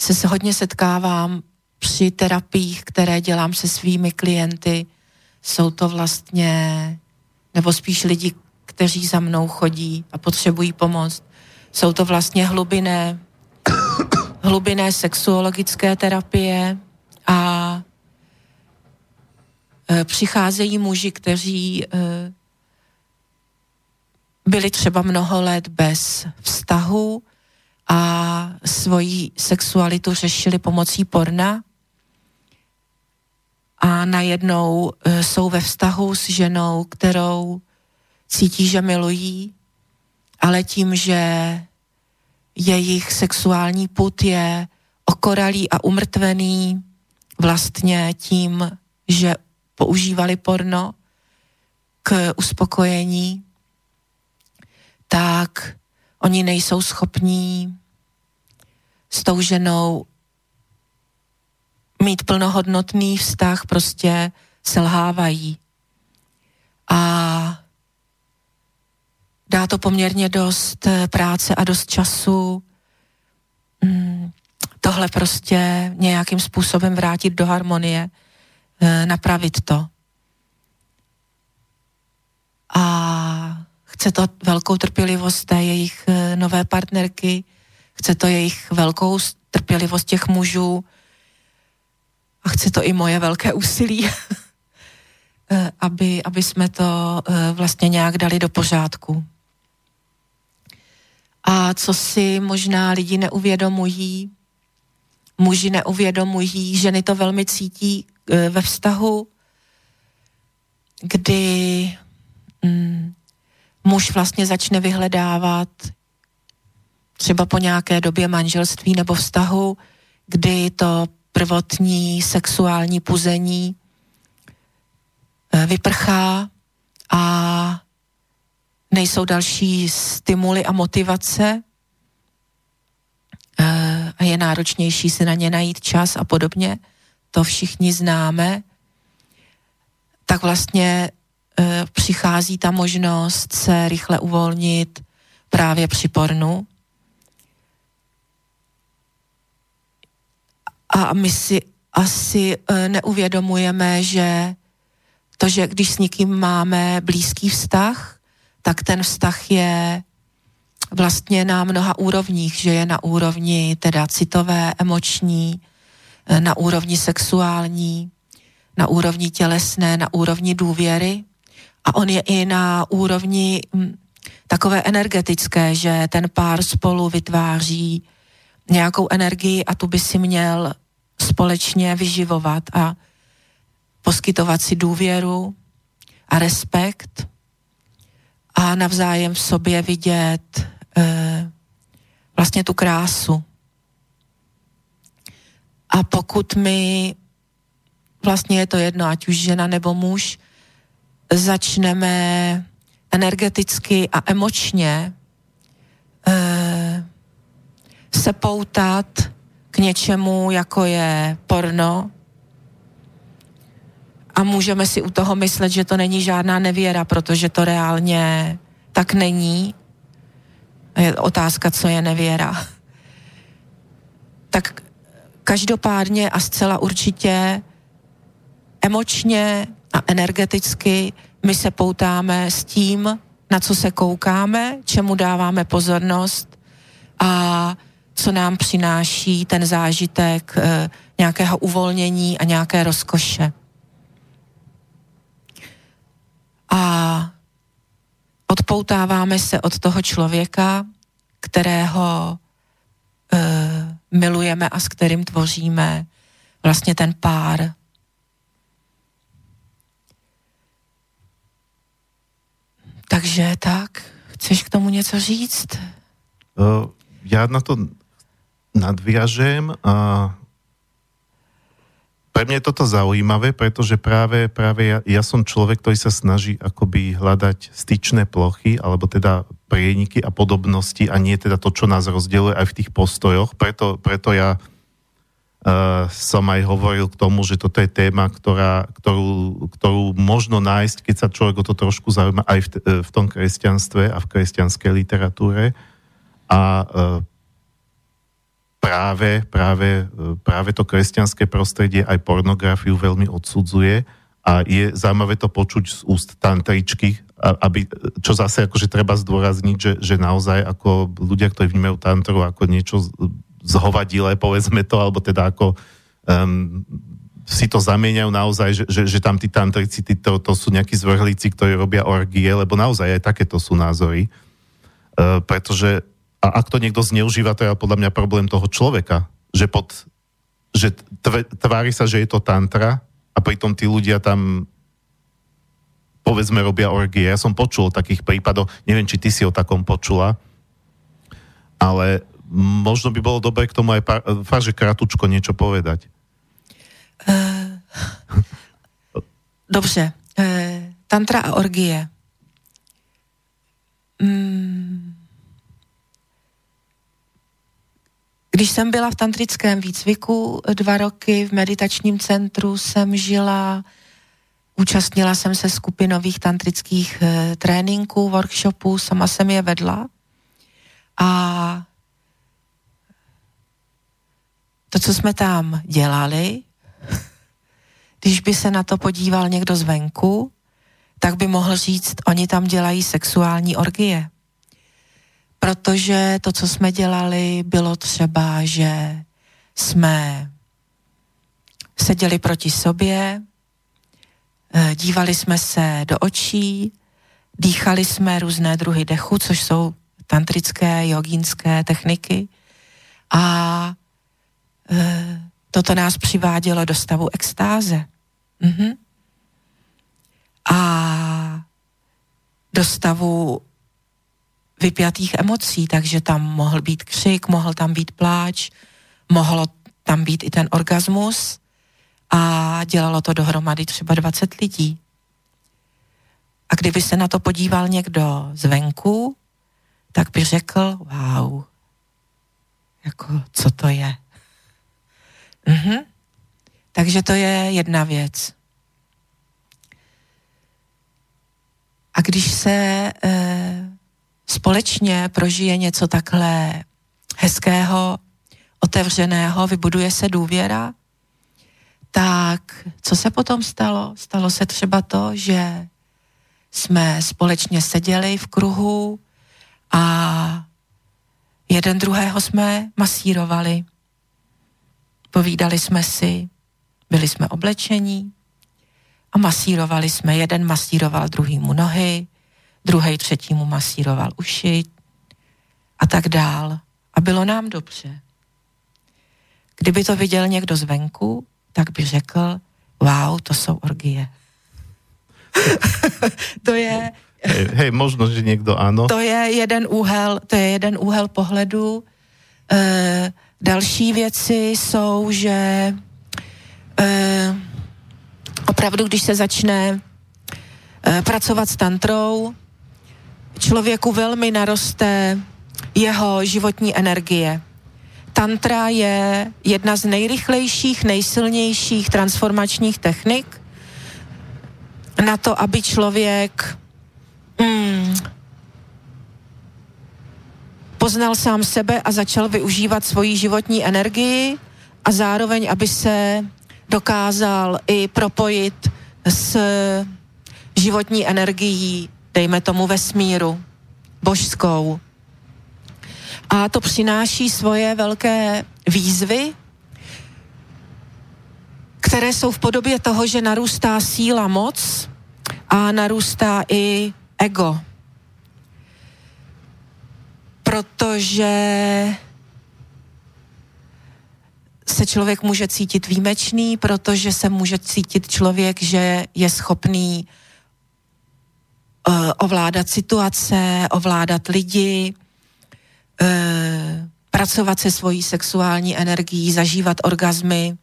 se hodně setkávám při terapiích, které dělám se svými klienty. Jsou to vlastně, nebo spíš lidi, kteří za mnou chodí a potřebují pomoc. Jsou to vlastně hlubiné, hlubiné sexuologické terapie a e, přicházejí muži, kteří e, byli třeba mnoho let bez vztahu, a svoji sexualitu řešili pomocí porna a najednou e, jsou ve vztahu s ženou, kterou cítí, že milují, ale tím, že jejich sexuální put je okoralý a umrtvený vlastně tím, že používali porno k uspokojení, tak Oni nejsou schopní s tou ženou mít plnohodnotný vztah, prostě selhávají. A dá to poměrně dost práce a dost času mm, tohle prostě nějakým způsobem vrátit do harmonie, eh, napravit to. A Chce to velkou trpělivost té jejich eh, nové partnerky, chce to jejich velkou trpělivost těch mužů a chce to i moje velké úsilí, eh, aby, aby jsme to vlastně nějak dali do pořádku. A co si možná lidi neuvědomují, muži neuvědomují, ženy to velmi cítí ve vztahu, kdy mm, muž vlastně začne vyhledávat třeba po nějaké době manželství nebo vztahu, kdy to prvotní sexuální puzení eh, vyprchá a nejsou další stimuly a motivace. Eh, a je náročnější si na ně najít čas a podobně, to všichni známe, tak vlastně e, přichází ta možnost se rychle uvolnit právě při pornu. A my si asi e, neuvědomujeme, že to, že když s někým máme blízký vztah, tak ten vztah je vlastně na mnoha úrovních, že je na úrovni teda citové, emoční, e, na úrovni sexuální, na úrovni tělesné, na úrovni důvěry. A on je i na úrovni hm, takové energetické, že ten pár spolu vytváří nějakou energii a tu by si měl společně vyživovat a poskytovat si důvěru a respekt a navzájem v sobě vidět vlastně tu krásu. A pokud my vlastně je to jedno, ať už žena nebo muž, začneme energeticky a emočně e, se poutat k něčemu, jako je porno, a můžeme si u toho myslet, že to není žádná nevěra, protože to reálně tak není. Je otázka, co je nevěra. Tak každopádně a zcela určitě emočně a energeticky my se poutáme s tím, na co se koukáme, čemu dáváme pozornost a co nám přináší ten zážitek e, nějakého uvolnění a nějaké rozkoše. A odpoutáváme se od toho člověka, kterého e, milujeme a s kterým tvoříme vlastně ten pár Takže tak, chceš k tomu něco říct? Uh, ja na to nadviažem a pre mňa je toto zaujímavé, pretože práve, práve ja, ja som človek, ktorý sa snaží akoby hľadať styčné plochy, alebo teda prieniky a podobnosti a nie teda to, čo nás rozdieluje aj v tých postojoch. Preto, preto ja Uh, som aj hovoril k tomu, že toto je téma, ktorá, ktorú, ktorú možno nájsť, keď sa človek o to trošku zaujíma aj v, e, v tom kresťanstve a v kresťanskej literatúre. A uh, práve, práve, práve to kresťanské prostredie aj pornografiu veľmi odsudzuje a je zaujímavé to počuť z úst tantričky, aby, čo zase akože treba zdôrazniť, že, že naozaj ako ľudia, ktorí vnímajú tantru ako niečo zhovadilé, povedzme to, alebo teda ako um, si to zamieňajú naozaj, že, že, že tam tí tantrici, tí, to, to sú nejakí zvrhlíci, ktorí robia orgie, lebo naozaj aj takéto sú názory. Uh, pretože a ak to niekto zneužíva, to je podľa mňa problém toho človeka, že, pod, že tve, tvári sa, že je to tantra a pritom tí ľudia tam povedzme robia orgie. Ja som počul o takých prípadoch, neviem, či ty si o takom počula, ale možno by bolo dobre k tomu aj fakt, že kratučko niečo povedať. Uh, dobře. Uh, tantra a orgie. Mm. Když jsem byla v tantrickém výcviku dva roky v meditačním centru, jsem žila, účastnila jsem se skupinových tantrických e, tréninků, workshopů, sama jsem je vedla. A to, co jsme tam dělali, když by se na to podíval někdo zvenku, tak by mohl říct, oni tam dělají sexuální orgie. Protože to, co jsme dělali, bylo třeba, že jsme seděli proti sobě, eh, dívali jsme se do očí, dýchali jsme různé druhy dechu, což jsou tantrické, jogínské techniky a Eh, toto nás přivádělo do stavu extáze. Mm-hmm. A do stavu vypjatých emocí, takže tam mohl být křik, mohl tam být pláč, mohlo tam být i ten orgasmus a dělalo to dohromady třeba 20 lidí. A kdyby se na to podíval někdo zvenku, tak by řekl, wow, jako co to je. Mhm. Takže to je jedna věc. A když se e, společně prožije něco takhle hezkého, otevřeného, vybuduje se důvěra, tak co se potom stalo? Stalo se třeba to, že jsme společně seděli v kruhu a jeden druhého jsme masírovali. Povídali jsme si, byli jsme oblečení a masírovali jsme. Jeden masíroval druhýmu nohy, druhý třetímu masíroval uši a tak dál. A bylo nám dobře. Kdyby to viděl někdo zvenku, tak by řekl, wow, to jsou orgie. to je... Hej, hej, možno, že někdo ano. To je jeden úhel, to je jeden úhel pohledu. E, další věci jsou, že e, opravdu, když se začne e, pracovat s tantrou, člověku velmi naroste jeho životní energie. Tantra je jedna z nejrychlejších, nejsilnějších transformačních technik na to, aby člověk mm, poznal sám sebe a začal využívat svoji životní energii a zároveň, aby se dokázal i propojit s životní energií, dejme tomu vesmíru, božskou. A to přináší svoje velké výzvy, které jsou v podobě toho, že narůstá síla moc a narůstá i ego. Protože se člověk může cítit výjimečný, protože se může cítit člověk, že je schopný ovládat situace, ovládat lidi, uh, pracovat se svojí sexuální energií, zažívat orgazmy,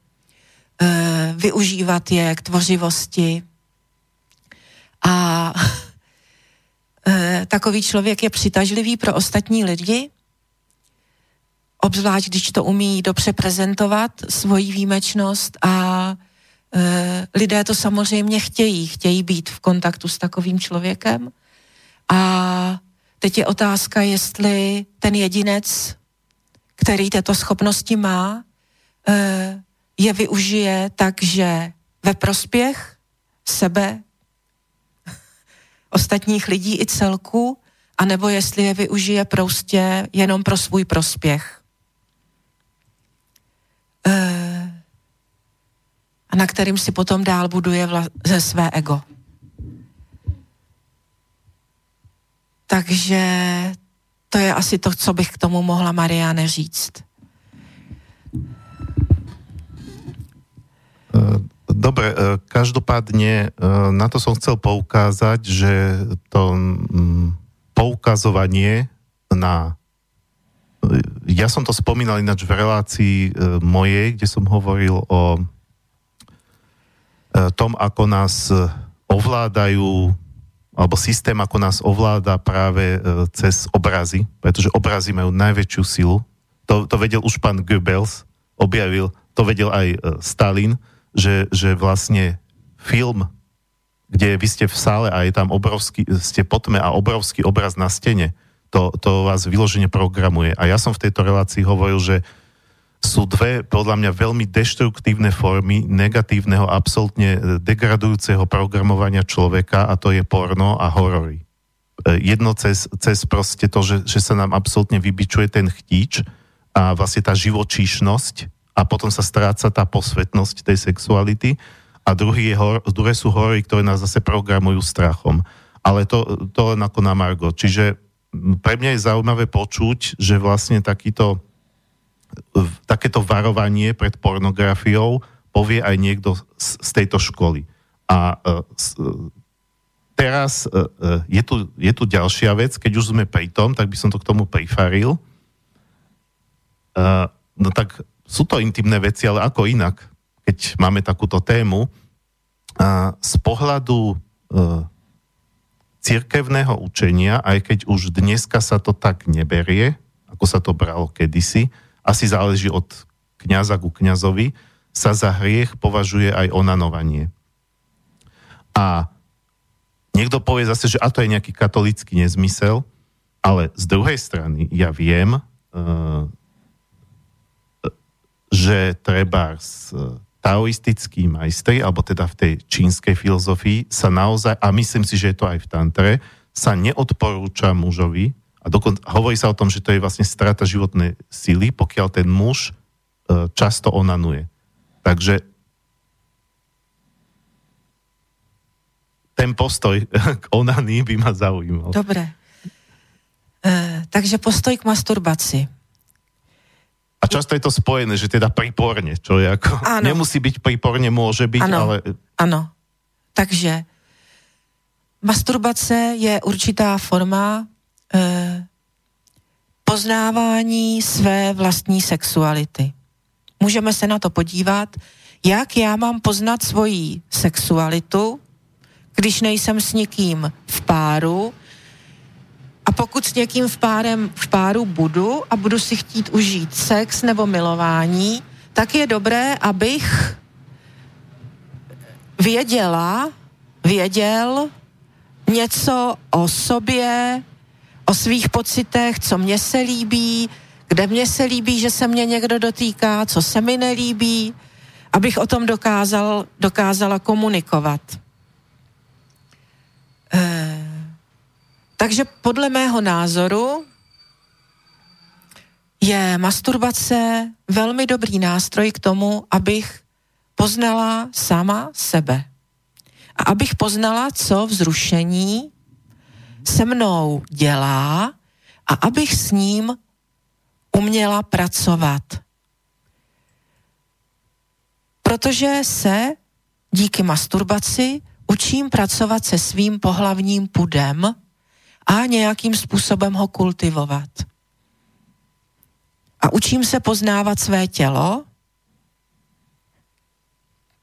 uh, využívat je k tvořivosti. A takový člověk je přitažlivý pro ostatní lidi, obzvlášť když to umí dobře prezentovat, svoji výjimečnost a lidé to samozřejmě chtějí, chtějí být v kontaktu s takovým člověkem a teď je otázka, jestli ten jedinec, který této schopnosti má, e, je využije tak, že ve prospěch sebe, ostatních lidí i celku, anebo jestli je využije prostě jenom pro svůj prospěch. Eh, a na kterým si potom dál buduje vla- ze své ego. Takže to je asi to, co bych k tomu mohla Mariáne říct. Eh, dobre, eh, každopádne na to som chcel poukázať, že to mm, poukazovanie na ja som to spomínal ináč v relácii mojej, kde som hovoril o tom, ako nás ovládajú alebo systém, ako nás ovláda práve e, cez obrazy, pretože obrazy majú najväčšiu silu. To, to vedel už pán Goebbels, objavil, to vedel aj Stalin, že, že vlastne film, kde vy ste v sále a je tam obrovský, ste potme a obrovský obraz na stene, to, to vás vyložene programuje. A ja som v tejto relácii hovoril, že sú dve, podľa mňa, veľmi deštruktívne formy negatívneho, absolútne degradujúceho programovania človeka a to je porno a horory. E, jedno cez, cez proste to, že, že sa nám absolútne vybičuje ten chtíč a vlastne tá živočíšnosť a potom sa stráca tá posvetnosť tej sexuality a druhý je hor, druhé sú hory, ktoré nás zase programujú strachom. Ale to, to len ako na Margo. Čiže pre mňa je zaujímavé počuť, že vlastne takýto, takéto varovanie pred pornografiou povie aj niekto z, z tejto školy. A uh, teraz uh, je, tu, je tu ďalšia vec, keď už sme pri tom, tak by som to k tomu prifaril. No tak sú to intimné veci, ale ako inak, keď máme takúto tému. Z pohľadu cirkevného učenia, aj keď už dneska sa to tak neberie, ako sa to bralo kedysi, asi záleží od kniaza ku kňazovi, sa za hriech považuje aj onanovanie. A niekto povie zase, že a to je nejaký katolický nezmysel, ale z druhej strany ja viem, uh, že treba s taoistickí majstri, alebo teda v tej čínskej filozofii, sa naozaj, a myslím si, že je to aj v tantre, sa neodporúča mužovi, a dokon, hovorí sa o tom, že to je vlastne strata životnej sily, pokiaľ ten muž uh, často onanuje. Takže ten postoj k onanii by ma zaujímal. Dobre. E, takže postoj k masturbaci. A často je to spojené, že teda príporne, čo je ako... Ano. Nemusí byť príporne, môže byť, ano. ale... Áno. Takže masturbace je určitá forma e, poznávání své vlastní sexuality. Můžeme se na to podívat, jak já mám poznat svoji sexualitu, když nejsem s někým v páru, a pokud s někým v, párem, v páru budu a budu si chtít užít sex nebo milování, tak je dobré, abych věděla, věděl něco o sobě, o svých pocitech, co mně se líbí, kde mně se líbí, že se mě někdo dotýká, co se mi nelíbí, abych o tom dokázal, dokázala komunikovat. E, takže podle mého názoru je masturbace velmi dobrý nástroj k tomu, abych poznala sama sebe. A abych poznala, co vzrušení se mnou dělá a abych s ním uměla pracovat. Protože se díky masturbaci učím pracovat se svým pohlavním pudem a nějakým způsobem ho kultivovat. A učím se poznávat své tělo,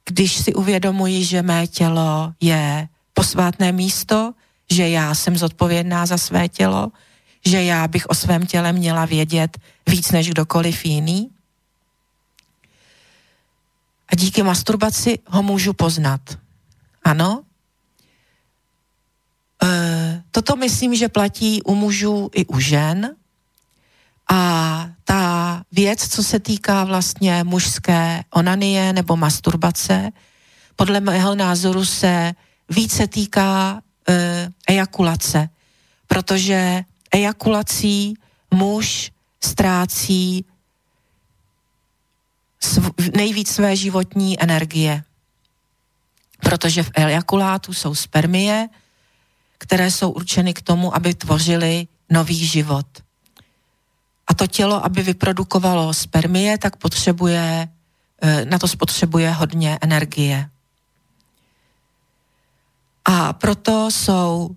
když si uvědomuji, že mé tělo je posvátné místo, že já jsem zodpovědná za své tělo, že já bych o svém těle měla vědět víc než kdokoliv jiný. A díky masturbaci ho můžu poznat. Ano? E, toto myslím, že platí u mužů i u žen. A ta věc, co se týká vlastně mužské onanie nebo masturbace, podle mého názoru se více týká ejakulace, protože ejakulací muž ztrácí nejvíc své životní energie. Protože v ejakulátu jsou spermie, které jsou určeny k tomu, aby tvořily nový život. A to tělo, aby vyprodukovalo spermie, tak potřebuje, e, na to spotřebuje hodně energie. A proto jsou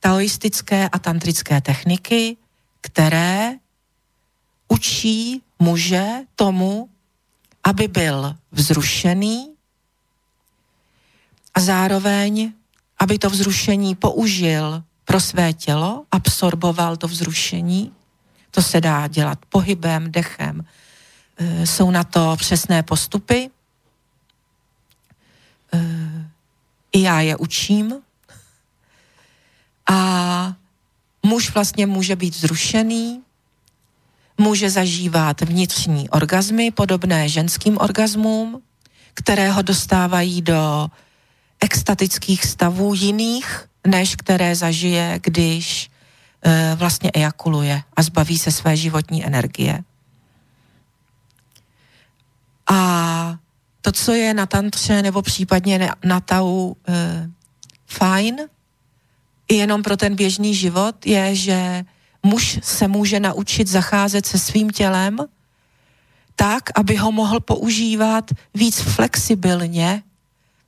taoistické a tantrické techniky, které učí muže tomu, aby byl vzrušený a zároveň, aby to vzrušení použil pro své tělo, absorboval to vzrušení. To se dá dělat pohybem, dechem. E, jsou na to přesné postupy. I já je učím, a muž vlastně může být zrušený, může zažívat vnitřní orgazmy podobné ženským orgazmům, které ho dostávají do extatických stavů jiných, než které zažije, když e, vlastně ejakuluje a zbaví se své životní energie. A to, co je na tantře nebo případně na, tau e, fajn, jenom pro ten běžný život, je, že muž se může naučit zacházet se svým tělem tak, aby ho mohl používat víc flexibilně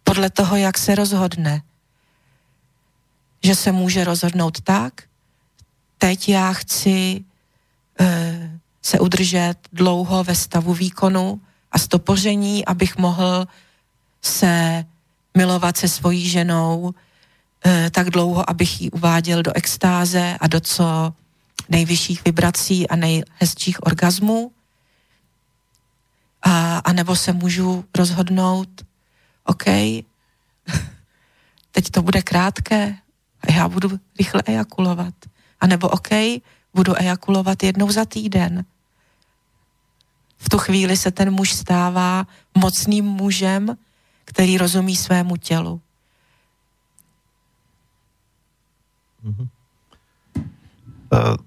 podle toho, jak se rozhodne. Že se může rozhodnout tak, teď já chci e, se udržet dlouho ve stavu výkonu a stopoření, abych mohl se milovat se svojí ženou e, tak dlouho, abych ji uváděl do extáze a do co nejvyšších vibrací a nejhezčích orgazmů. A, a nebo se můžu rozhodnout, OK, teď to bude krátké a já budu rychle ejakulovat. A nebo OK, budu ejakulovat jednou za týden. V tu chvíli se ten muž stává mocným mužem, který rozumí svému tělu. Mm-hmm.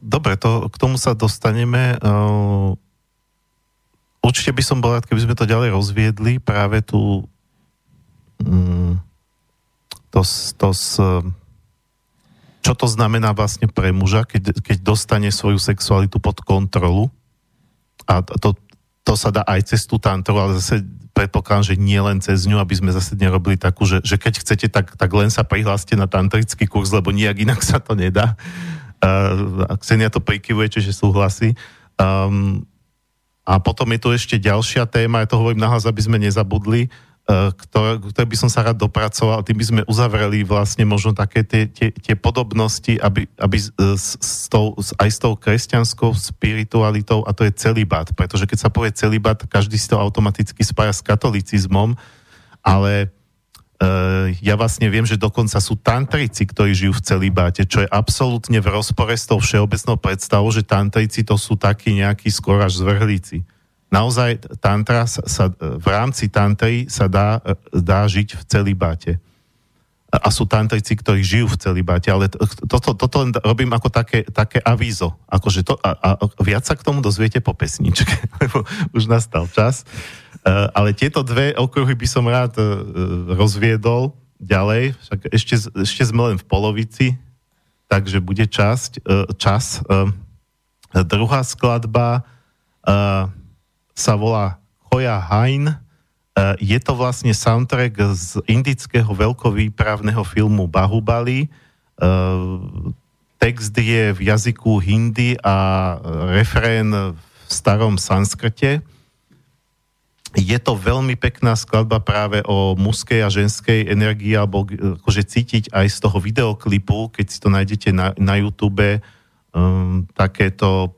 Dobre, to, k tomu sa dostaneme. Určite by som bol rád, keby sme to ďalej rozviedli, práve tu mm, to, to s, čo to znamená vlastne pre muža, keď, keď dostane svoju sexualitu pod kontrolu. A to, to sa dá aj cez tú tantru, ale zase predpokladám, že nie len cez ňu, aby sme zase nerobili takú, že, že keď chcete, tak, tak len sa prihláste na tantrický kurz, lebo nijak inak sa to nedá. Uh, Ksenia to prikyvuje, čiže súhlasí. Um, a potom je tu ešte ďalšia téma, ja to hovorím nahlas, aby sme nezabudli, ktoré, ktoré by som sa rád dopracoval, tým by sme uzavreli vlastne možno také tie, tie, tie podobnosti, aby, aby s, s tou, aj s tou kresťanskou spiritualitou, a to je celibát, pretože keď sa povie celibát, každý si to automaticky spája s katolicizmom, ale Uh, ja vlastne viem, že dokonca sú tantrici, ktorí žijú v celibáte, čo je absolútne v rozpore s tou všeobecnou predstavou, že tantrici to sú takí nejakí skôr až zvrhlíci. Naozaj tantra sa, v rámci tantry sa dá, dá žiť v celibáte. A sú tantrici, ktorí žijú v celibáte, ale toto, toto len robím ako také, také avízo. Akože to, a, a viac sa k tomu dozviete po pesničke, lebo už nastal čas. Eh, ale tieto dve okruhy by som rád eh, rozviedol ďalej, však ešte, ešte sme len v polovici, takže bude časť, eh, čas. Druhá skladba sa volá Choja Hain. Je to vlastne soundtrack z indického veľkovýpravného filmu Bahubali. Text je v jazyku hindi a refrén v starom sanskrte je to veľmi pekná skladba práve o mužskej a ženskej energii, alebo akože cítiť aj z toho videoklipu, keď si to nájdete na, na YouTube, um, takéto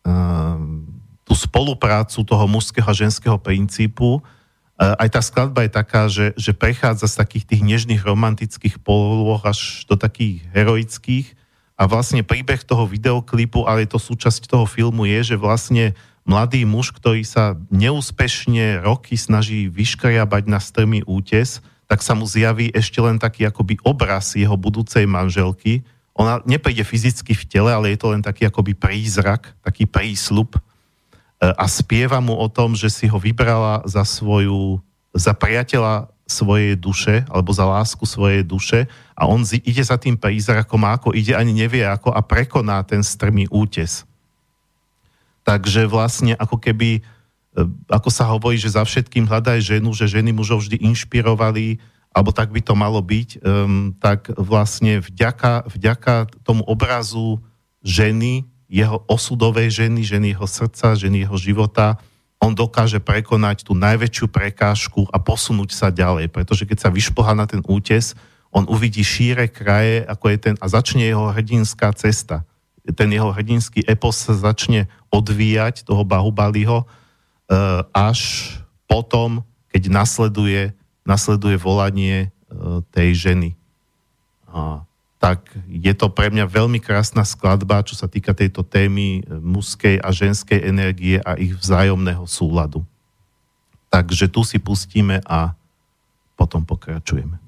um, tú spoluprácu toho mužského a ženského princípu. Uh, aj tá skladba je taká, že, že prechádza z takých tých nežných romantických polôh až do takých heroických a vlastne príbeh toho videoklipu, ale to súčasť toho filmu je, že vlastne mladý muž, ktorý sa neúspešne roky snaží vyškriabať na strmý útes, tak sa mu zjaví ešte len taký akoby obraz jeho budúcej manželky. Ona nepríde fyzicky v tele, ale je to len taký akoby prízrak, taký prísľub e, a spieva mu o tom, že si ho vybrala za svoju, za priateľa svojej duše, alebo za lásku svojej duše a on ide za tým prízrakom a ako ide, ani nevie ako a prekoná ten strmý útes. Takže vlastne ako keby, e, ako sa hovorí, že za všetkým hľadaj ženu, že ženy mužov vždy inšpirovali, alebo tak by to malo byť, um, tak vlastne vďaka, vďaka tomu obrazu ženy, jeho osudovej ženy, ženy jeho srdca, ženy jeho života, on dokáže prekonať tú najväčšiu prekážku a posunúť sa ďalej. Pretože keď sa vyšplhá na ten útes, on uvidí šíre kraje, ako je ten, a začne jeho hrdinská cesta ten jeho hrdinský epos sa začne odvíjať, toho Bahubaliho, e, až potom, keď nasleduje, nasleduje volanie e, tej ženy. Tak je to pre mňa veľmi krásna skladba, čo sa týka tejto témy e, mužskej a ženskej energie a ich vzájomného súladu. Takže tu si pustíme a potom pokračujeme.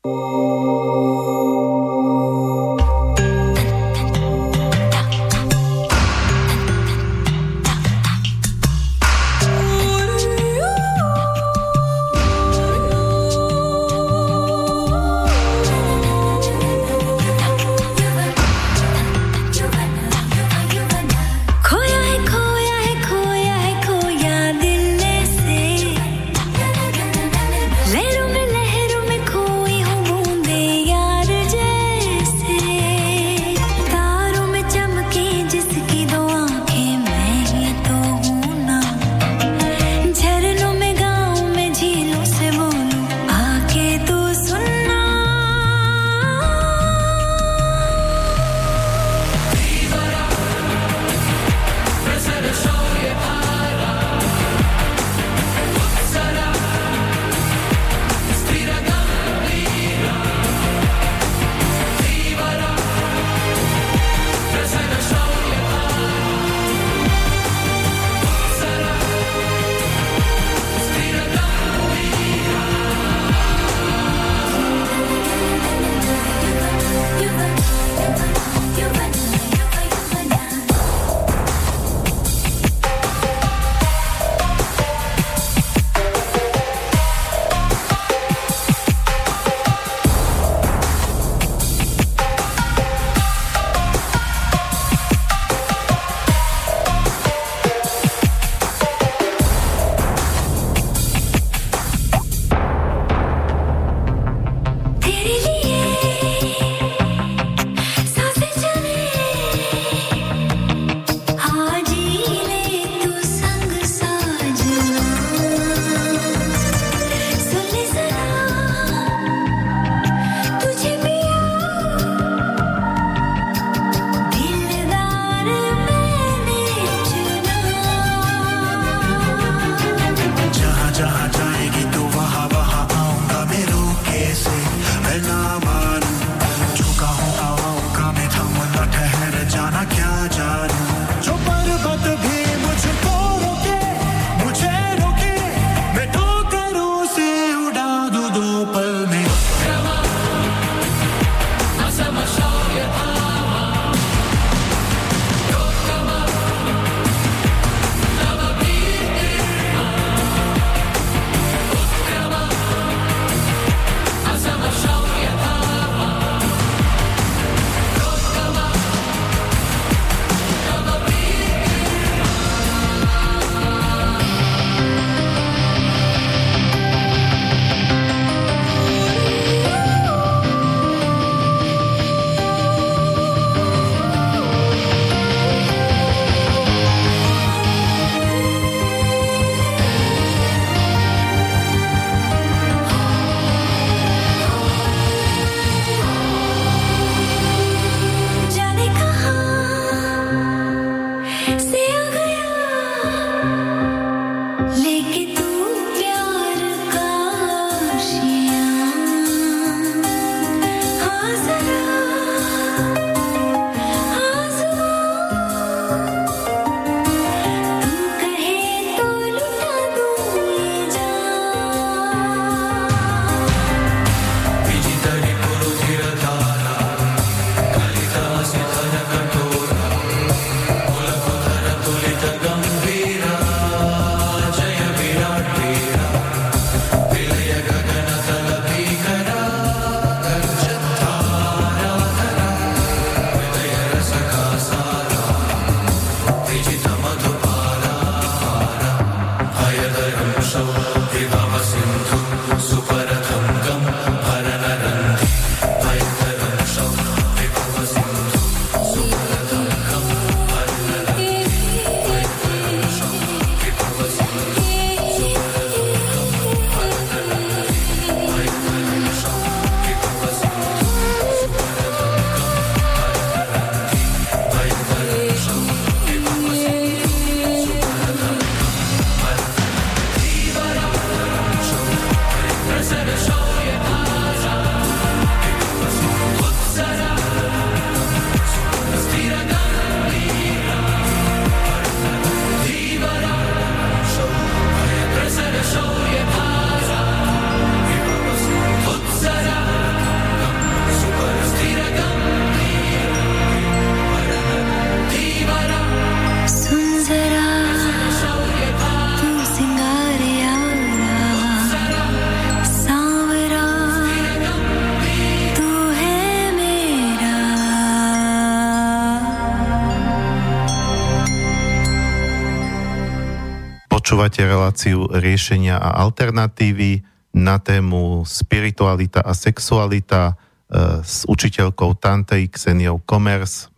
Počúvate reláciu riešenia a alternatívy na tému spiritualita a sexualita e, s učiteľkou Tantej Kseniou Komers.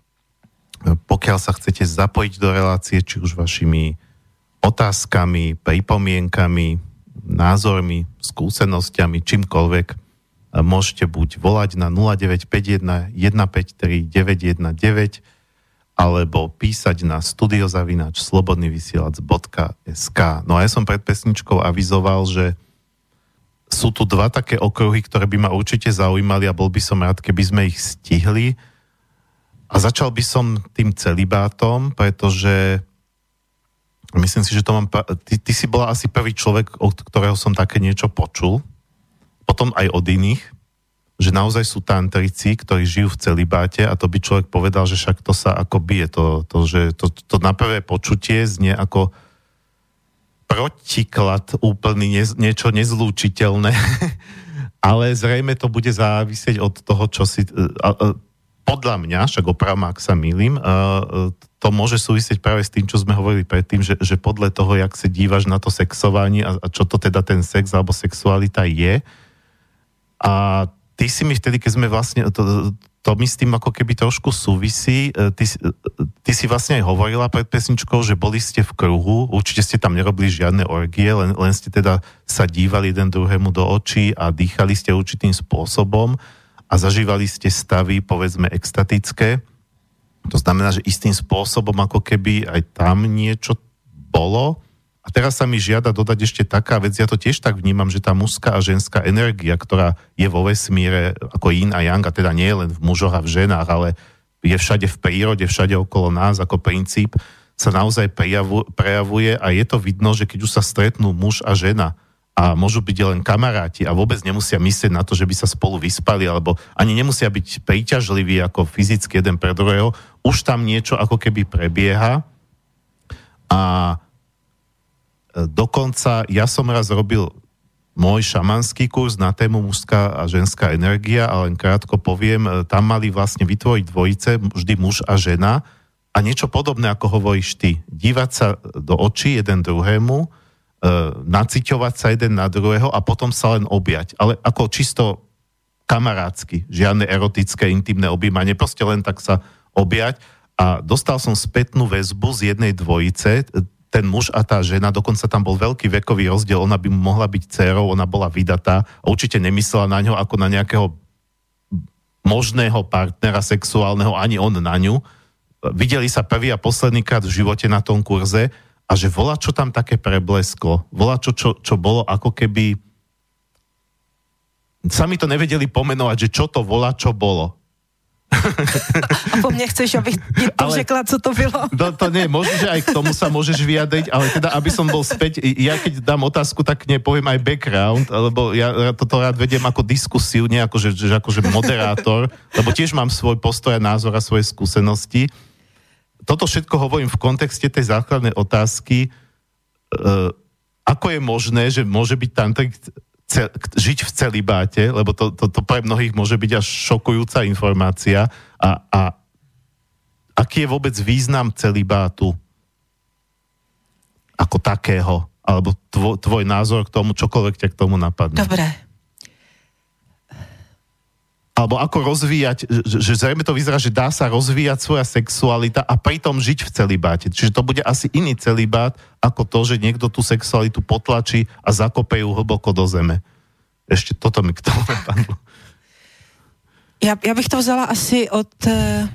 E, pokiaľ sa chcete zapojiť do relácie, či už vašimi otázkami, pripomienkami, názormi, skúsenosťami, čímkoľvek, e, môžete buď volať na 0951 153 919 alebo písať na studiozavinač slobodnyvysielac.sk. No a ja som pred pesničkou avizoval, že sú tu dva také okruhy, ktoré by ma určite zaujímali a bol by som rád, keby sme ich stihli. A začal by som tým celibátom, pretože myslím si, že to mám... Ty, ty si bola asi prvý človek, od ktorého som také niečo počul. Potom aj od iných že naozaj sú tantrici, ktorí žijú v celibáte a to by človek povedal, že však to sa ako bije. To, to, že to, to na prvé počutie znie ako protiklad úplný, ne, niečo nezlúčiteľné, ale zrejme to bude závisieť od toho, čo si... A, a, podľa mňa, však opravám, ak sa milím, to môže súvisieť práve s tým, čo sme hovorili predtým, že, že podľa toho, jak sa dívaš na to sexovanie a, a čo to teda ten sex alebo sexualita je. A ty si mi vtedy, keď sme vlastne, to, to mi s tým ako keby trošku súvisí, e, ty, e, ty si vlastne aj hovorila pred pesničkou, že boli ste v kruhu, určite ste tam nerobili žiadne orgie, len, len ste teda sa dívali jeden druhému do očí a dýchali ste určitým spôsobom a zažívali ste stavy, povedzme, extatické. To znamená, že istým spôsobom ako keby aj tam niečo bolo, a teraz sa mi žiada dodať ešte taká vec, ja to tiež tak vnímam, že tá mužská a ženská energia, ktorá je vo vesmíre ako yin a yang, a teda nie len v mužoch a v ženách, ale je všade v prírode, všade okolo nás ako princíp, sa naozaj prejavuje a je to vidno, že keď už sa stretnú muž a žena a môžu byť len kamaráti a vôbec nemusia myslieť na to, že by sa spolu vyspali alebo ani nemusia byť príťažliví ako fyzicky jeden pre druhého, už tam niečo ako keby prebieha a Dokonca ja som raz robil môj šamanský kurz na tému mužská a ženská energia a len krátko poviem, e, tam mali vlastne vytvoriť dvojice, vždy muž a žena a niečo podobné, ako hovoríš ty. Dívať sa do očí jeden druhému, e, naciťovať sa jeden na druhého a potom sa len objať. Ale ako čisto kamarádsky, žiadne erotické, intimné objímanie, proste len tak sa objať a dostal som spätnú väzbu z jednej dvojice, ten muž a tá žena, dokonca tam bol veľký vekový rozdiel, ona by mohla byť dcerou, ona bola vydatá a určite nemyslela na ňo ako na nejakého možného partnera sexuálneho, ani on na ňu. Videli sa prvý a posledný krát v živote na tom kurze a že volá, čo tam také preblesklo. Volá, čo, čo, čo bolo ako keby... Sami to nevedeli pomenovať, že čo to volá, čo bolo. A po mne chceš, aby ti to řekla, co to bylo? No to nie, možno, že aj k tomu sa môžeš vyjadriť, ale teda, aby som bol späť, ja keď dám otázku, tak nepoviem aj background, lebo ja toto rád vediem ako diskusiu, nie ako, že, že, ako, že moderátor, lebo tiež mám svoj postoj a názor a svoje skúsenosti. Toto všetko hovorím v kontexte tej základnej otázky, uh, ako je možné, že môže byť tantrik ce, žiť v celibáte, lebo to, to, to pre mnohých môže byť až šokujúca informácia. A, a aký je vôbec význam celibátu ako takého? alebo tvoj, tvoj názor k tomu, čokoľvek ťa k tomu napadne. Dobre. Alebo ako rozvíjať, že, že zrejme to vyzerá, že dá sa rozvíjať svoja sexualita a pritom žiť v celibáte. Čiže to bude asi iný celibát, ako to, že niekto tú sexualitu potlačí a zakope ju hlboko do zeme. Ešte toto mi k tomu napadlo. Já, já bych to vzala asi od, eh,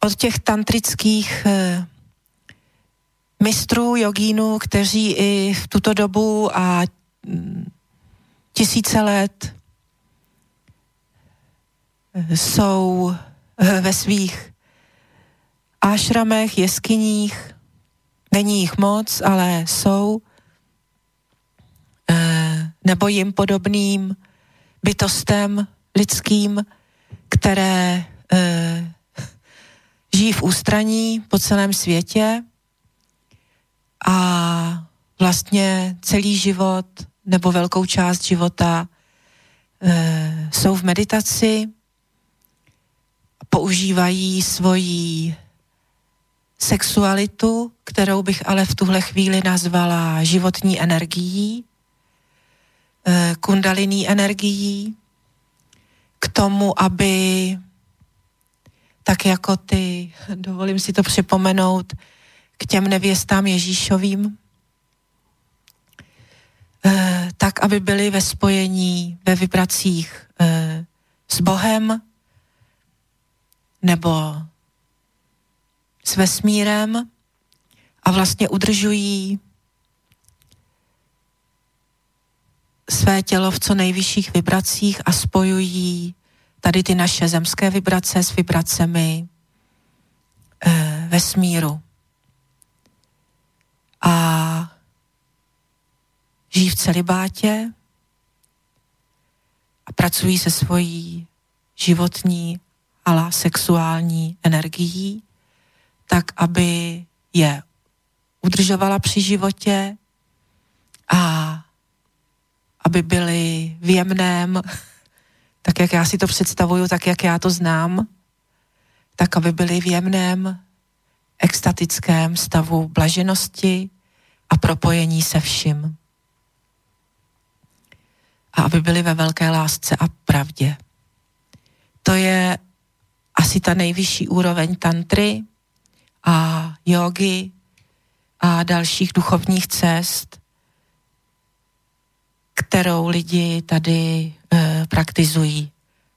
od těch tantrických eh, mistrů, jogínů, kteří i v tuto dobu a mm, tisíce let jsou ve svých ášramech, jeskyních. Není jich moc, ale jsou. Nebo jim podobným bytostem lidským, které e, žijí v ústraní po celém světě a vlastně celý život nebo velkou část života e, jsou v meditaci, používají svoji sexualitu, kterou bych ale v tuhle chvíli nazvala životní energií, Eh, kundaliní energií k tomu, aby tak jako ty, dovolím si to připomenout, k těm nevěstám Ježíšovým, eh, tak, aby byli ve spojení, ve vibracích eh, s Bohem nebo s vesmírem a vlastně udržují své tělo v co nejvyšších vibracích a spojují tady ty naše zemské vibrace s vibracemi e, vesmíru. A žijí v celibátě a pracují se svojí životní, ale sexuální energií, tak, aby je udržovala při životě a aby byly v jemném, tak jak já si to představuju, tak jak já to znám, tak aby byly v jemném, extatickém stavu blaženosti a propojení se vším. A aby byly ve velké lásce a pravdě. To je asi ta nejvyšší úroveň tantry a jogy a dalších duchovních cest, kterou lidi tady e, praktizují.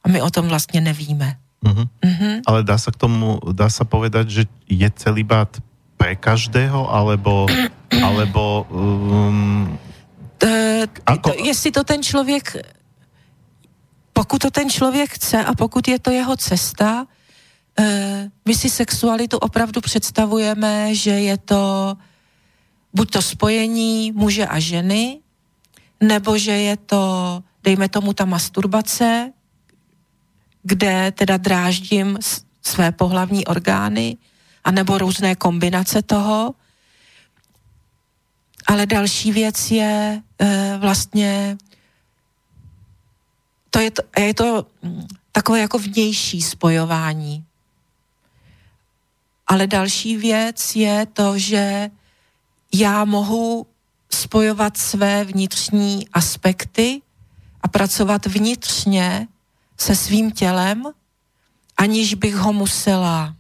A my o tom vlastně nevíme. Uh-huh. Uh-huh. Ale dá sa k tomu, dá sa povedať, že je celibát pre každého, alebo, alebo um, e, ako... to, jestli to ten člověk pokud to ten člověk chce a pokud je to jeho cesta, e, my si sexualitu opravdu představujeme, že je to buď to spojení muže a ženy, nebo že je to, dejme tomu, ta masturbace, kde teda dráždím své pohlavní orgány, anebo různé kombinace toho. Ale další věc je e, vlastně, to je to, je to hm, takové jako vnější spojování. Ale další věc je to, že já mohu spojovat své vnitřní aspekty a pracovat vnitřně se svým tělem, aniž bych ho musela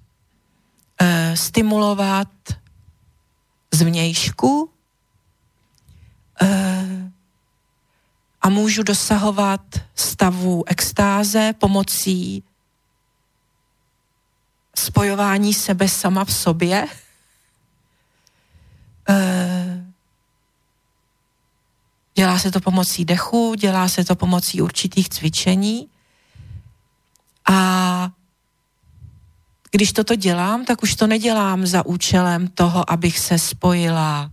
e, stimulovat zvnějšku e, a můžu dosahovat stavu extáze pomocí spojování sebe sama v sobě. E, Dělá se to pomocí dechu, dělá se to pomocí určitých cvičení. A když toto dělám, tak už to nedělám za účelem toho, abych se spojila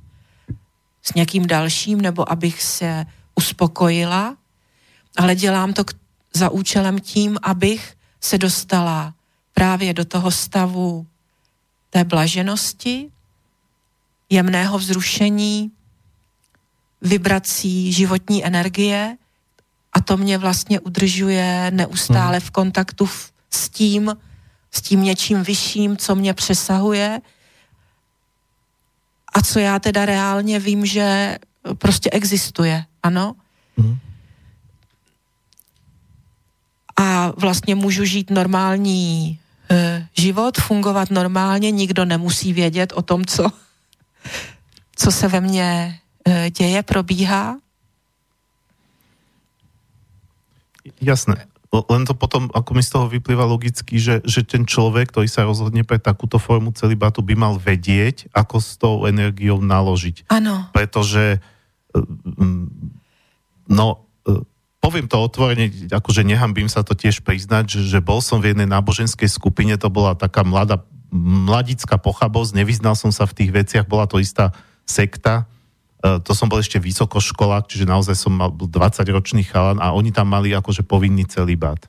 s někým dalším nebo abych se uspokojila, ale dělám to za účelem tím, abych se dostala právě do toho stavu té blaženosti, jemného vzrušení, vibrací životní energie a to mě vlastně udržuje neustále v kontaktu v, s tím, s tím něčím vyšším, co mě přesahuje. A co já teda reálně vím, že prostě existuje, ano? Mm. A vlastně můžu žít normální e, život, fungovat normálně, nikdo nemusí vědět o tom, co, co se ve mně e, děje, probíhá. Jasné len to potom, ako mi z toho vyplýva logicky, že, že ten človek, ktorý sa rozhodne pre takúto formu celibátu, by mal vedieť, ako s tou energiou naložiť. Áno. Pretože, no, e, poviem to otvorene, akože nehambím sa to tiež priznať, že, že bol som v jednej náboženskej skupine, to bola taká mladá, mladická pochabosť, nevyznal som sa v tých veciach, bola to istá sekta, E, to som bol ešte vysokoškolák, čiže naozaj som mal 20-ročný chalan a oni tam mali akože povinný celibát.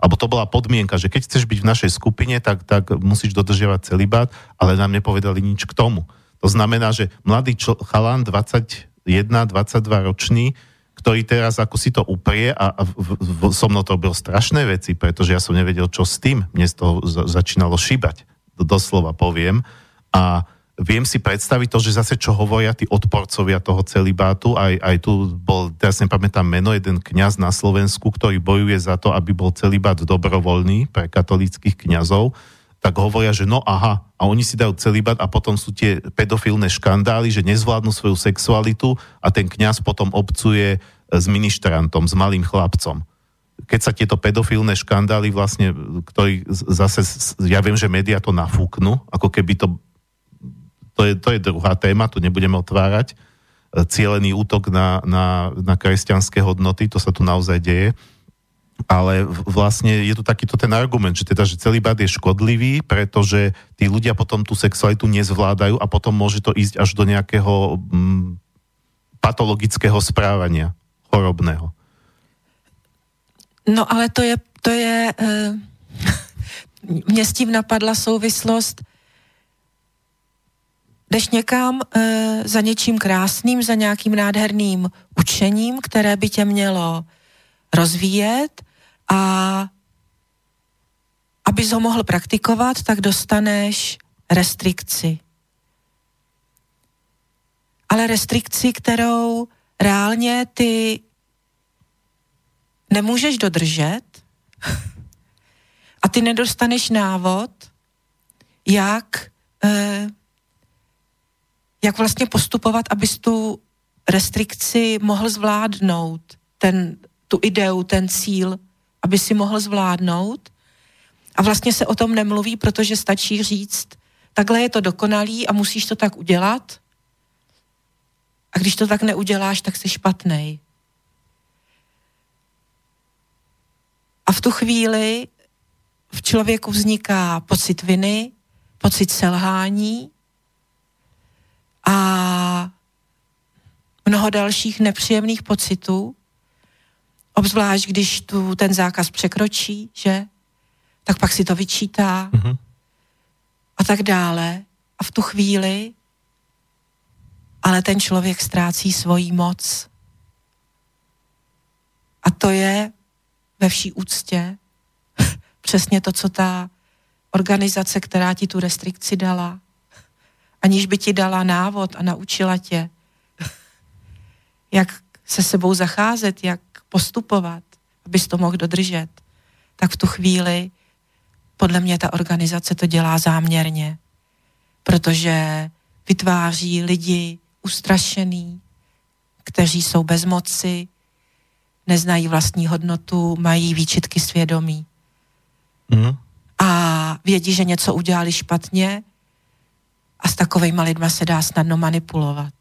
Alebo to bola podmienka, že keď chceš byť v našej skupine, tak, tak musíš dodržiavať celibát, ale nám nepovedali nič k tomu. To znamená, že mladý čl- chalan 21, 22 ročný, ktorý teraz ako si to uprie a, a v, v, so mnou to robil strašné veci, pretože ja som nevedel, čo s tým. Mne z toho začínalo šíbať, doslova poviem. A viem si predstaviť to, že zase čo hovoria tí odporcovia toho celibátu, aj, aj tu bol, teraz nepamätám meno, jeden kňaz na Slovensku, ktorý bojuje za to, aby bol celibát dobrovoľný pre katolických kňazov, tak hovoria, že no aha, a oni si dajú celibát a potom sú tie pedofilné škandály, že nezvládnu svoju sexualitu a ten kňaz potom obcuje s ministrantom, s malým chlapcom keď sa tieto pedofilné škandály vlastne, ktorý zase, ja viem, že médiá to nafúknú, ako keby to to je, to je druhá téma, tu nebudeme otvárať. E, cielený útok na, na, na kresťanské hodnoty, to sa tu naozaj deje. Ale vlastne je tu takýto ten argument, že teda, že celý bad je škodlivý, pretože tí ľudia potom tú sexualitu nezvládajú a potom môže to ísť až do nejakého mm, patologického správania, chorobného. No ale to je, to je e, mne s tím napadla souvislost jdeš někam e, za něčím krásným, za nějakým nádherným učením, které by tě mělo rozvíjet a abys ho mohl praktikovat, tak dostaneš restrikci. Ale restrikci, kterou reálně ty nemůžeš dodržet a ty nedostaneš návod, jak e, jak vlastně postupovat, abys tu restrikci mohl zvládnout, ten, tu ideu, ten cíl, aby si mohl zvládnout. A vlastně se o tom nemluví, protože stačí říct, takhle je to dokonalý a musíš to tak udělat. A když to tak neuděláš, tak jsi špatnej. A v tu chvíli v člověku vzniká pocit viny, pocit selhání a mnoho dalších nepříjemných pocitů, obzvlášť když tu ten zákaz překročí, že? Tak pak si to vyčítá mm-hmm. a tak dále. A v tu chvíli ale ten člověk ztrácí svoji moc. A to je ve vší úctě přesně to, co ta organizace, která ti tu restrikci dala, aniž by ti dala návod a naučila tě, jak se sebou zacházet, jak postupovat, abys to mohl dodržet, tak v tu chvíli podle mě ta organizace to dělá záměrně, protože vytváří lidi ustrašený, kteří jsou bez moci, neznají vlastní hodnotu, mají výčitky svědomí. Mm. A vědí, že něco udělali špatně a s takovými lidmi se dá snadno manipulovat.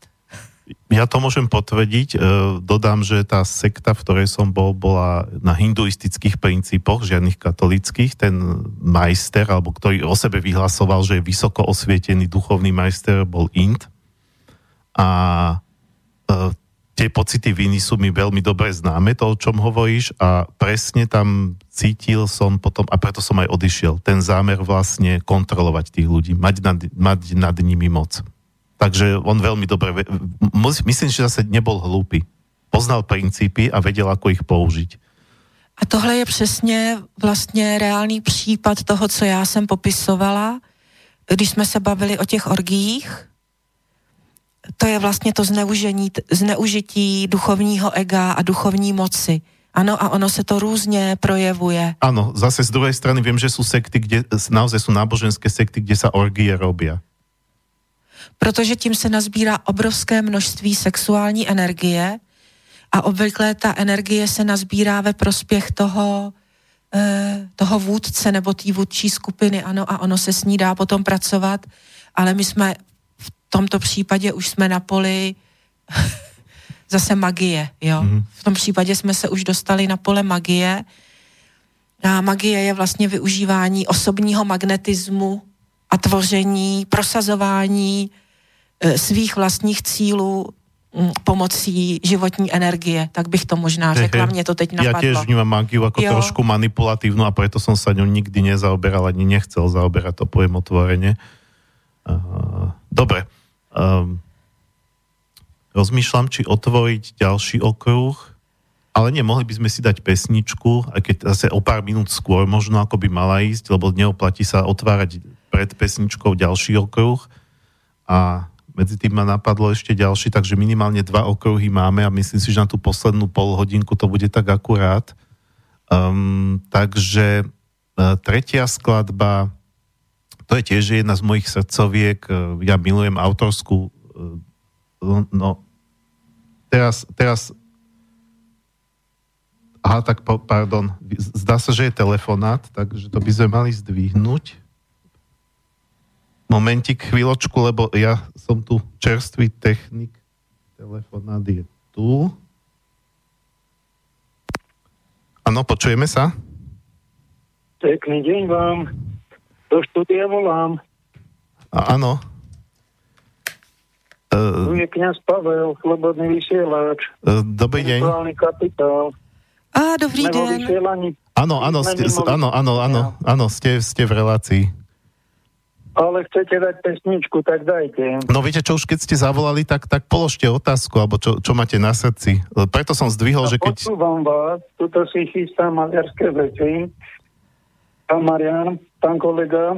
Ja to môžem potvrdiť. E, dodám, že tá sekta, v ktorej som bol, bola na hinduistických princípoch, žiadnych katolických. Ten majster, alebo ktorý o sebe vyhlasoval, že je vysoko osvietený duchovný majster, bol Ind. A e, tie pocity viny sú mi veľmi dobre známe, to, o čom hovoríš a presne tam cítil som potom, a preto som aj odišiel, ten zámer vlastne kontrolovať tých ľudí, mať nad, mať nad nimi moc. Takže on veľmi dobre, myslím, že zase nebol hlúpy. Poznal princípy a vedel, ako ich použiť. A tohle je přesně vlastně reálný případ toho, co já jsem popisovala, když jsme se bavili o těch orgiích, to je vlastně to zneužení, zneužití duchovního ega a duchovní moci. Ano, a ono se to různě projevuje. Ano, zase z druhé strany vím, že jsou sekty, kde naozaj jsou náboženské sekty, kde sa orgie robia. Protože tím se nazbírá obrovské množství sexuální energie a obvykle ta energie se nazbírá ve prospěch toho, eh, toho vůdce nebo té vůdčí skupiny, ano, a ono se s ní dá potom pracovat, ale my jsme v tomto případě už jsme na poli zase magie, jo. Mm. V tom případě jsme se už dostali na pole magie a magie je vlastně využívání osobního magnetismu a tvoření, prosazování e, svých vlastních cílů pomocí životní energie, tak bych to možná řekla, mě to teď napadlo. Ja tiež vnímam magiu ako jo. trošku manipulatívnu a preto som sa ňou nikdy nezaoberal ani nechcel zaoberať, to poviem otvorene. Uh, dobre. Um, rozmýšľam, či otvoriť ďalší okruh, ale nie, mohli by sme si dať pesničku, aj keď zase o pár minút skôr možno ako by mala ísť, lebo neoplatí sa otvárať pred pesničkou ďalší okruh a medzi tým ma napadlo ešte ďalší, takže minimálne dva okruhy máme a myslím si, že na tú poslednú pol hodinku to bude tak akurát. Um, takže uh, tretia skladba, to je tiež jedna z mojich srdcoviek, uh, ja milujem autorskú uh, no, teraz, teraz aha, tak po, pardon, zdá sa, že je telefonát, takže to by sme mali zdvihnúť. Momentik, chvíľočku, lebo ja som tu čerstvý technik. Telefonát je tu. Áno, počujeme sa? Pekný deň vám. Do štúdia volám. A, áno. Uh, tu je kniaz Pavel, slobodný vysielač. Uh, dobrý deň. kapitál. Á, dobrý deň. Áno, áno, ste, áno, áno, áno, áno, ste, ste v relácii. Ale chcete dať pesničku, tak dajte. No viete čo, už keď ste zavolali, tak, tak položte otázku, alebo čo, čo máte na srdci. Preto som zdvihol, A že keď... Počúvam vás, tuto si chystám maďarské veci. Pán Marian, pán kolega,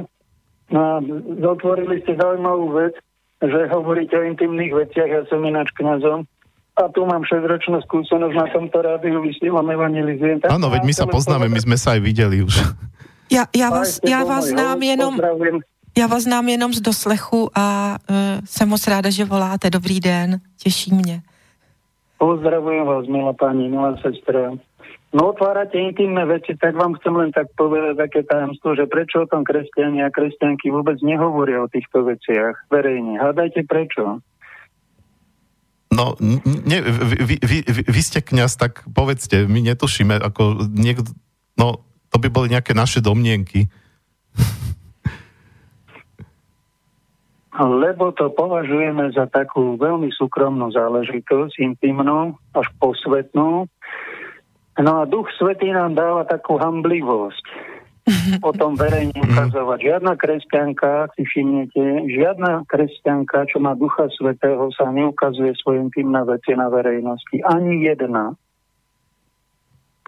a zotvorili ste zaujímavú vec, že hovoríte o intimných veciach, ja som ináč kňazom. A tu mám 6-ročnú skúsenosť na tomto rádiu, vysielam, evangelizujem. Áno, veď my sa poznáme, my sme sa aj videli už. Ja, ja vás, ja vás znám jenom... Já vás znám jenom z doslechu a uh, jsem moc ráda, že voláte. Dobrý den, těší mě. Pozdravujem vás, milá paní, milá sestra. No otvárate intimné veci, tak vám chcem len tak povedať také tajomstvo, že prečo o tom kresťania a kresťanky vôbec nehovoria o týchto veciach verejne. Hádajte prečo. No, ne, vy, vy, vy, vy ste kňaz, tak povedzte, my netušíme, ako niekto, no, to by boli nejaké naše domnienky. Lebo to považujeme za takú veľmi súkromnú záležitosť, intimnú, až posvetnú, No a Duch Svetý nám dáva takú hamblivosť o tom verejne mhm. ukazovať. Žiadna kresťanka, si všimnete, žiadna kresťanka, čo má Ducha Svetého, sa neukazuje svojim tým na veci na verejnosti. Ani jedna.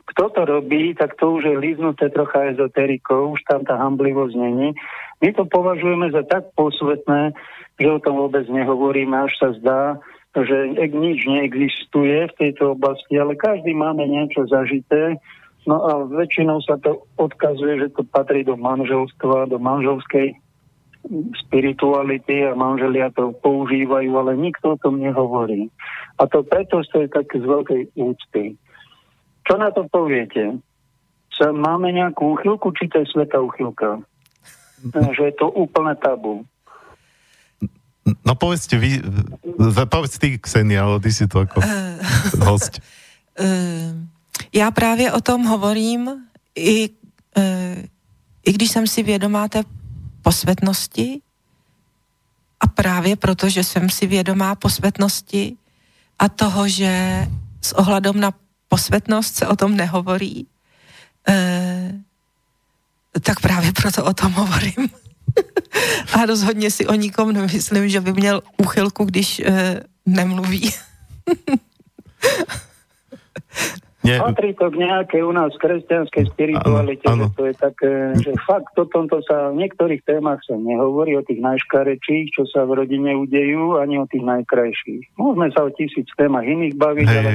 Kto to robí, tak to už je líznuté trocha ezoterikou, už tam tá hamblivosť není. My to považujeme za tak posvetné, že o tom vôbec nehovoríme, až sa zdá, že nič neexistuje v tejto oblasti, ale každý máme niečo zažité, no a väčšinou sa to odkazuje, že to patrí do manželstva, do manželskej spirituality a manželia to používajú, ale nikto o tom nehovorí. A to preto to je také z veľkej úcty. Čo na to poviete? Sa máme nejakú úchylku, či to je sveta úchylka? Že je to úplne tabu. No povedzte vy, povedz ty, Ksenia, ale ty si to ako uh, host. Uh, já právě o tom hovorím, i, uh, i když jsem si vědomá té posvetnosti a právě proto, že jsem si vědomá posvetnosti a toho, že s ohledem na posvetnost se o tom nehovorí, tak právě proto o tom hovorím. A rozhodně si o nikom nemyslím, že by měl úchylku, když e, nemluví. Nie. Patrí to k nejakej u nás kresťanskej spiritualite, ano, ano. že to je také, že fakt o tomto sa v niektorých témach sa nehovorí o tých najškarečích, čo sa v rodine udejú, ani o tých najkrajších. Môžeme sa o tisíc témach iných baviť, hey. ale,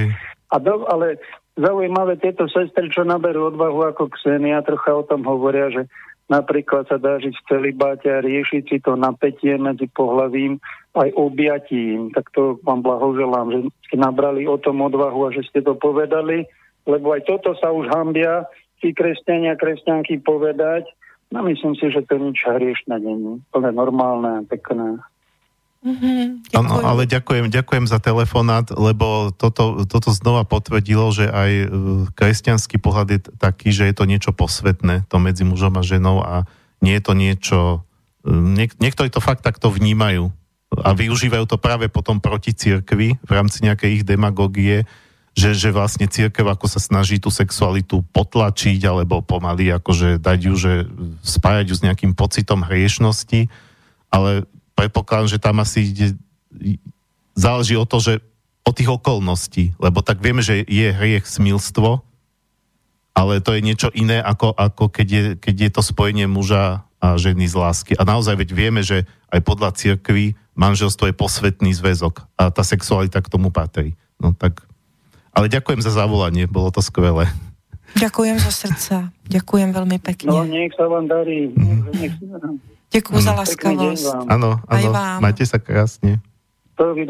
a do, ale zaujímavé tieto sestry, čo naberú odvahu ako Ksenia, trocha o tom hovoria, že napríklad sa dá žiť v celibáte a riešiť si to napätie medzi pohľavím aj objatím. Tak to vám blahoželám, že ste nabrali o tom odvahu a že ste to povedali lebo aj toto sa už hambia tí kresťania, kresťanky povedať. No myslím si, že to nič hriešne není. Plne normálne a pekné. Mm-hmm, ale ďakujem, ďakujem za telefonát, lebo toto, toto znova potvrdilo, že aj e, kresťanský pohľad je taký, že je to niečo posvetné, to medzi mužom a ženou a nie je to niečo... E, niek- niektorí to fakt takto vnímajú a využívajú to práve potom proti cirkvi v rámci nejakej ich demagogie, že, že vlastne církev ako sa snaží tú sexualitu potlačiť alebo pomaly akože dať ju, že spájať ju s nejakým pocitom hriešnosti, ale predpokladám, že tam asi ide, záleží o to, že o tých okolností, lebo tak vieme, že je hriech smilstvo, ale to je niečo iné, ako, ako keď, je, keď je to spojenie muža a ženy z lásky. A naozaj veď vieme, že aj podľa cirkvi manželstvo je posvetný zväzok a tá sexualita k tomu patrí. No tak ale ďakujem za zavolanie, bolo to skvelé. Ďakujem za srdca. Ďakujem veľmi pekne. No, nech sa vám darí. Ďakujem za láskavosť. Áno, áno. Majte sa krásne. To vy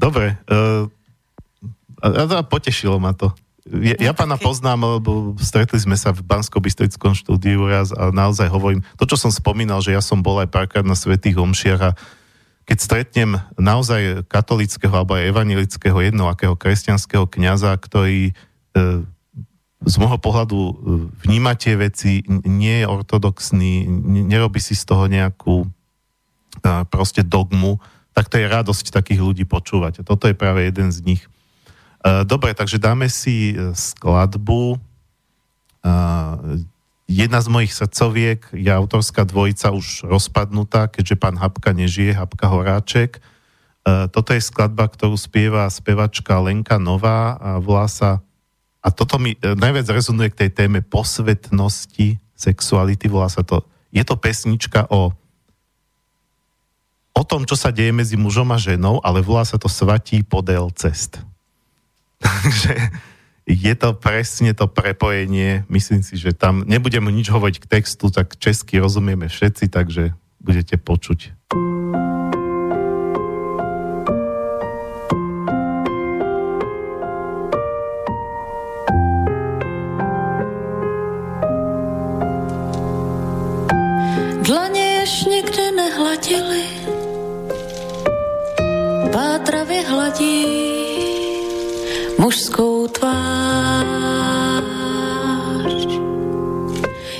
Dobre. Uh, a, a potešilo ma to. Ja, ja pána poznám, lebo stretli sme sa v bansko bystrickom štúdiu raz a naozaj hovorím, to, čo som spomínal, že ja som bol aj párkrát na Svetých Homšiach a keď stretnem naozaj katolického alebo aj evanilického jednoakého kresťanského kňaza, ktorý e, z môjho pohľadu e, vníma tie veci, nie je ortodoxný, nerobí si z toho nejakú e, proste dogmu, tak to je radosť takých ľudí počúvať. A toto je práve jeden z nich. E, dobre, takže dáme si skladbu. Jedna z mojich srdcoviek je autorská dvojica už rozpadnutá, keďže pán Hapka nežije, Hapka Horáček. Toto je skladba, ktorú spieva spevačka Lenka Nová a volá sa a toto mi e, najviac rezonuje k tej téme posvetnosti sexuality, volá sa to, je to pesnička o o tom, čo sa deje medzi mužom a ženou, ale volá sa to Svatí podel cest. Takže je to presne to prepojenie. Myslím si, že tam nebudem nič hovoriť k textu, tak česky rozumieme všetci, takže budete počuť. Dlaně jež nikdy nehladili, pátravě hladí mužskou tvář.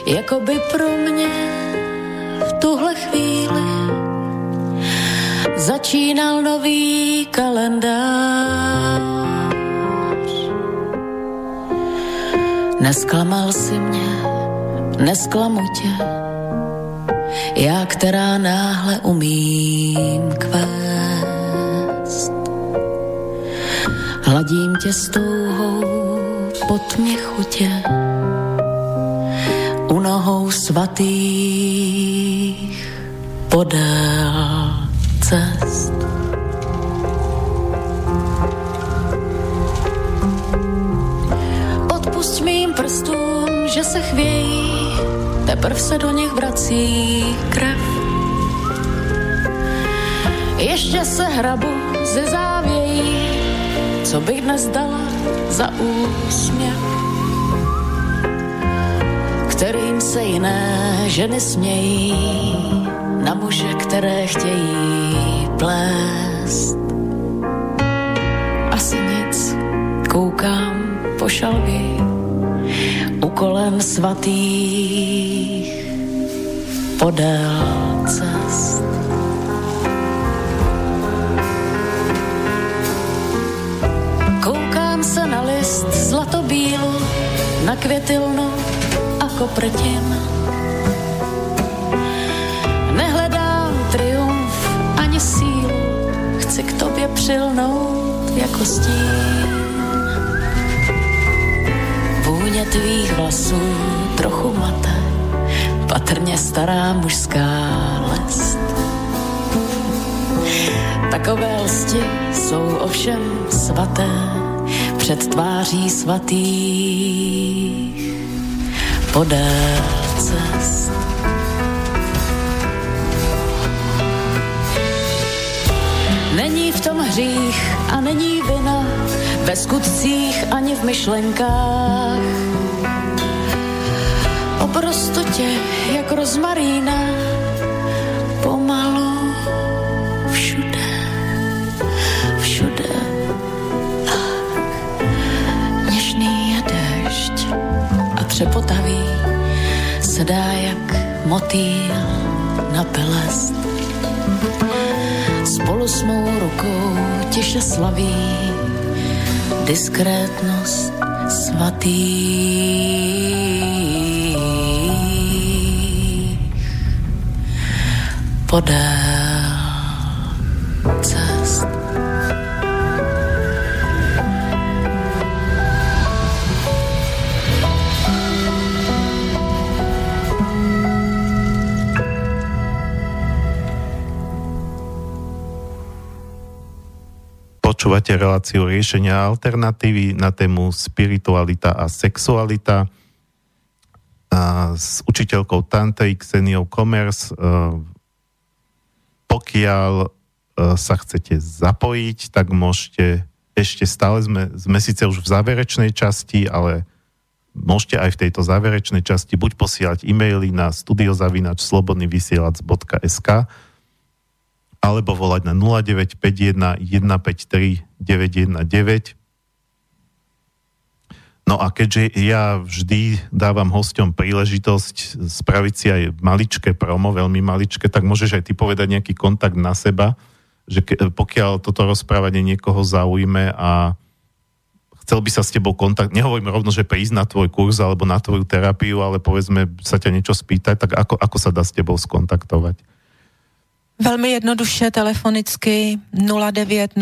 Jako by pro mě v tuhle chvíli začínal nový kalendář. Nesklamal si mě, nesklamu tě, já, která náhle umím kvést Hladím tě s touhou po tmě chutě u nohou svatých podél cest. Odpust mým prstům, že se chvějí, teprv se do nich vrací krev. Ještě se hrabu ze závějí, co bych dnes dala za úsměv, kterým se jiné ženy smějí na muže, které chtějí plést. Asi nic, koukám po šalvi u kolen svatých podél cest. list zlatobílu na květilnu ako predtým. Nehledám triumf ani sílu, přilnout jako stín. Vůně tvých vlasů trochu mate, patrně stará mužská lest. Takové lsti jsou ovšem svaté před tváří svatých podél cest. Není v tom hřích a není vina, ve skutcích ani v myšlenkách. O prostotě jak rozmarína, pomalu všude, všude. Něžný je dešť a třepotavý se dá jak motýl na pelest spolu s mou rukou tiše slaví diskrétnost svatý. Podél cest. Počúvate reláciu riešenia alternatívy na tému spiritualita a sexualita a s učiteľkou Tantej Kseniou Komers. Pokiaľ e, sa chcete zapojiť, tak môžete, ešte stále sme, sme síce už v záverečnej časti, ale môžete aj v tejto záverečnej časti buď posielať e-maily na studiozavinač slobodnyvysielac.sk alebo volať na 0951 153 919. No a keďže ja vždy dávam hosťom príležitosť spraviť si aj maličké promo, veľmi maličké, tak môžeš aj ty povedať nejaký kontakt na seba, že ke, pokiaľ toto rozprávanie niekoho zaujme a chcel by sa s tebou kontakt, nehovorím rovno, že prísť na tvoj kurz alebo na tvoju terapiu, ale povedzme sa ťa niečo spýtať, tak ako, ako sa dá s tebou skontaktovať? Velmi jednoduše telefonicky 0905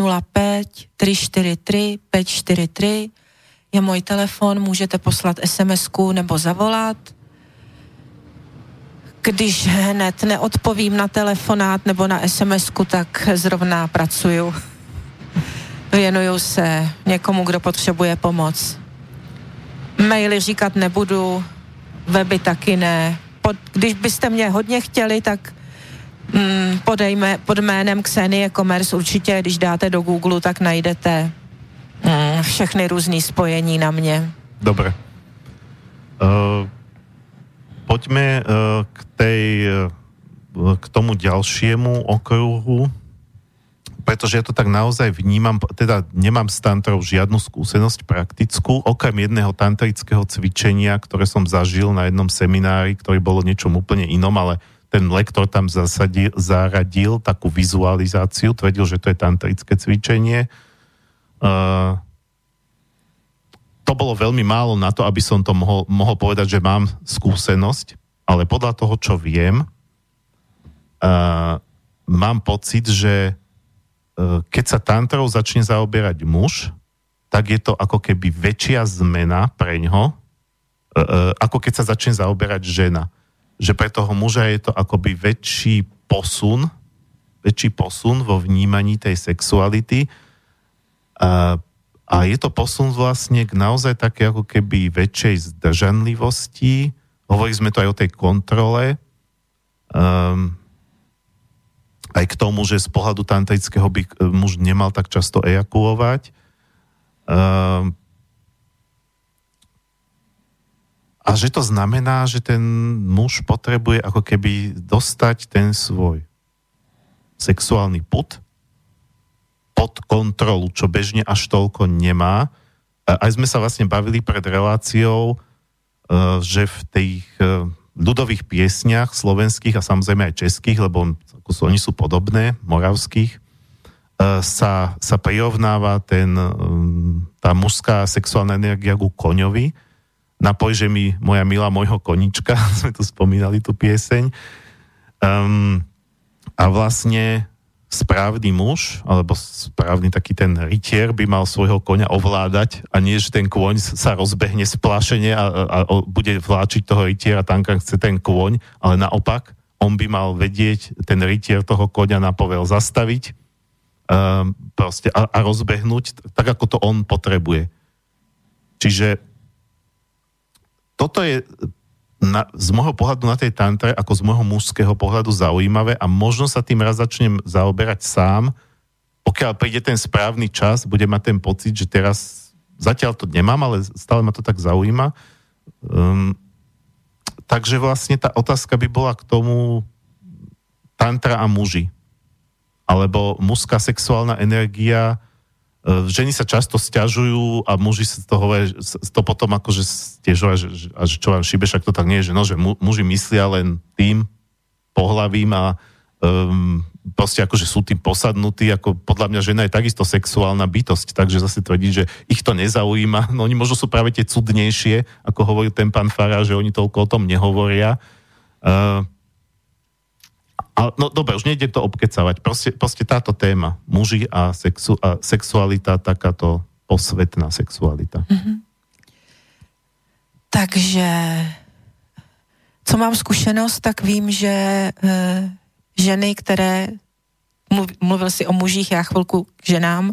343 543 je můj telefon, můžete poslat sms nebo zavolat. Když hned neodpovím na telefonát nebo na sms tak zrovna pracuju. Věnuju se někomu, kdo potřebuje pomoc. Maily říkat nebudu, weby taky ne. Pod, když byste mě hodně chtěli, tak mm, podejme, pod jménem Xenie Commerce určitě, když dáte do Google, tak najdete mm, všechny různé spojení na mě. Dobre. Uh, poďme uh, k tej, uh, k tomu ďalšiemu okruhu, pretože ja to tak naozaj vnímam, teda nemám s tantrou žiadnu skúsenosť praktickú, okrem jedného tantrického cvičenia, ktoré som zažil na jednom seminári, ktorý bolo niečom úplne inom, ale ten lektor tam zasadil, zaradil takú vizualizáciu, tvrdil, že to je tantrické cvičenie. Uh, to bolo veľmi málo na to, aby som to mohol, mohol povedať, že mám skúsenosť, ale podľa toho, čo viem, uh, mám pocit, že uh, keď sa tantrou začne zaoberať muž, tak je to ako keby väčšia zmena pre ňo, uh, uh, ako keď sa začne zaoberať žena. Že pre toho muža je to akoby väčší posun, väčší posun vo vnímaní tej sexuality a, a je to posun vlastne k naozaj také ako keby väčšej zdržanlivosti. Hovorili sme to aj o tej kontrole. Um, aj k tomu, že z pohľadu tantrického by muž nemal tak často ejakulovať. Um, A že to znamená, že ten muž potrebuje ako keby dostať ten svoj sexuálny put pod kontrolu, čo bežne až toľko nemá. Aj sme sa vlastne bavili pred reláciou, e, že v tých e, ľudových piesniach slovenských a samozrejme aj českých, lebo oni sú podobné, moravských, e, sa, sa prirovnáva ten, tá mužská sexuálna energia ku koňovi, napoj, že mi moja milá môjho konička, sme tu spomínali tú pieseň. Um, a vlastne správny muž, alebo správny taký ten rytier by mal svojho koňa ovládať a nie, že ten kôň sa rozbehne splašene a, a, a bude vláčiť toho rytiera tam, kam chce ten kôň, ale naopak, on by mal vedieť ten rytier toho koňa na povel zastaviť um, proste a, a rozbehnúť tak, ako to on potrebuje. Čiže toto je na, z môjho pohľadu na tej tantre ako z môjho mužského pohľadu zaujímavé a možno sa tým raz začnem zaoberať sám. Pokiaľ príde ten správny čas, bude mať ten pocit, že teraz zatiaľ to nemám, ale stále ma to tak zaujíma. Um, takže vlastne tá otázka by bola k tomu tantra a muži. Alebo mužská sexuálna energia ženy sa často stiažujú a muži sa to, hovorí, to potom akože stiežujú, že, a že čo vám šíbe, však to tak nie je, že, no, že muži myslia len tým pohlavím a um, proste akože sú tým posadnutí, ako podľa mňa žena je takisto sexuálna bytosť, takže zase tvrdí, že ich to nezaujíma, no oni možno sú práve tie cudnejšie, ako hovorí ten pán Fara, že oni toľko o tom nehovoria. Uh, ale, no dobre, už nejde to obkecavať. Proste, proste táto téma, muži a, sexu, a sexualita, takáto posvetná sexualita. Mm-hmm. Takže, co mám zkušenost, tak vím, že e, ženy, které, mluvil si o mužích, já chvilku k ženám,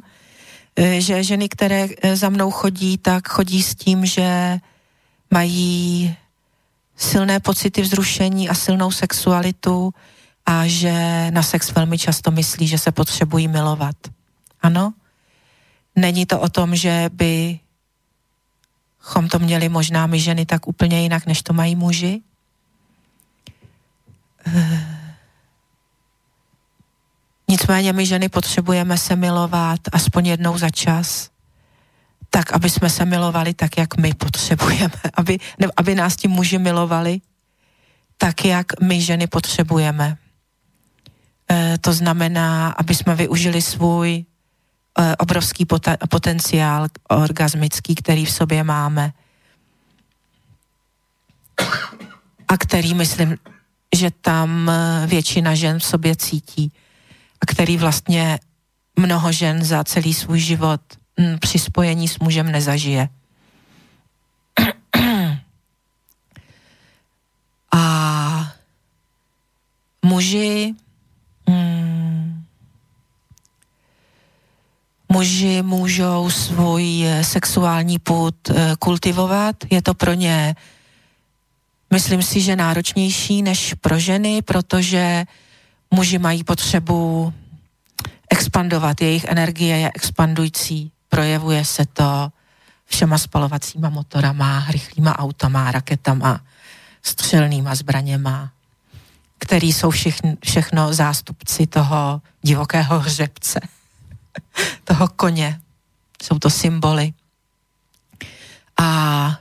e, že ženy, které e, za mnou chodí, tak chodí s tím, že mají silné pocity vzrušení a silnou sexualitu, a že na sex velmi často myslí, že se potřebují milovat. Ano? Není to o tom, že by chom to měli možná my ženy tak úplně jinak, než to mají muži? Nicméně my ženy potřebujeme se milovat aspoň jednou za čas, tak, aby jsme se milovali tak, jak my potřebujeme, aby, ne, aby nás ti muži milovali tak, jak my ženy potřebujeme. Eh, to znamená, aby jsme využili svůj eh, obrovský potenciál orgasmický, který v sobě máme. A který myslím, že tam eh, většina žen v sobě cítí. A který vlastně mnoho žen za celý svůj život při spojení s mužem nezažije. A muži Muži můžou svůj eh, sexuální put eh, kultivovat, je to pro ně, myslím si, že náročnější než pro ženy, protože muži mají potřebu expandovat, jejich energie je expandující, projevuje se to všema spalovacíma motorama, rychlýma autama, raketama, střelnýma zbraněma, který jsou všechno zástupci toho divokého hřebce, toho koně. Jsou to symboly. A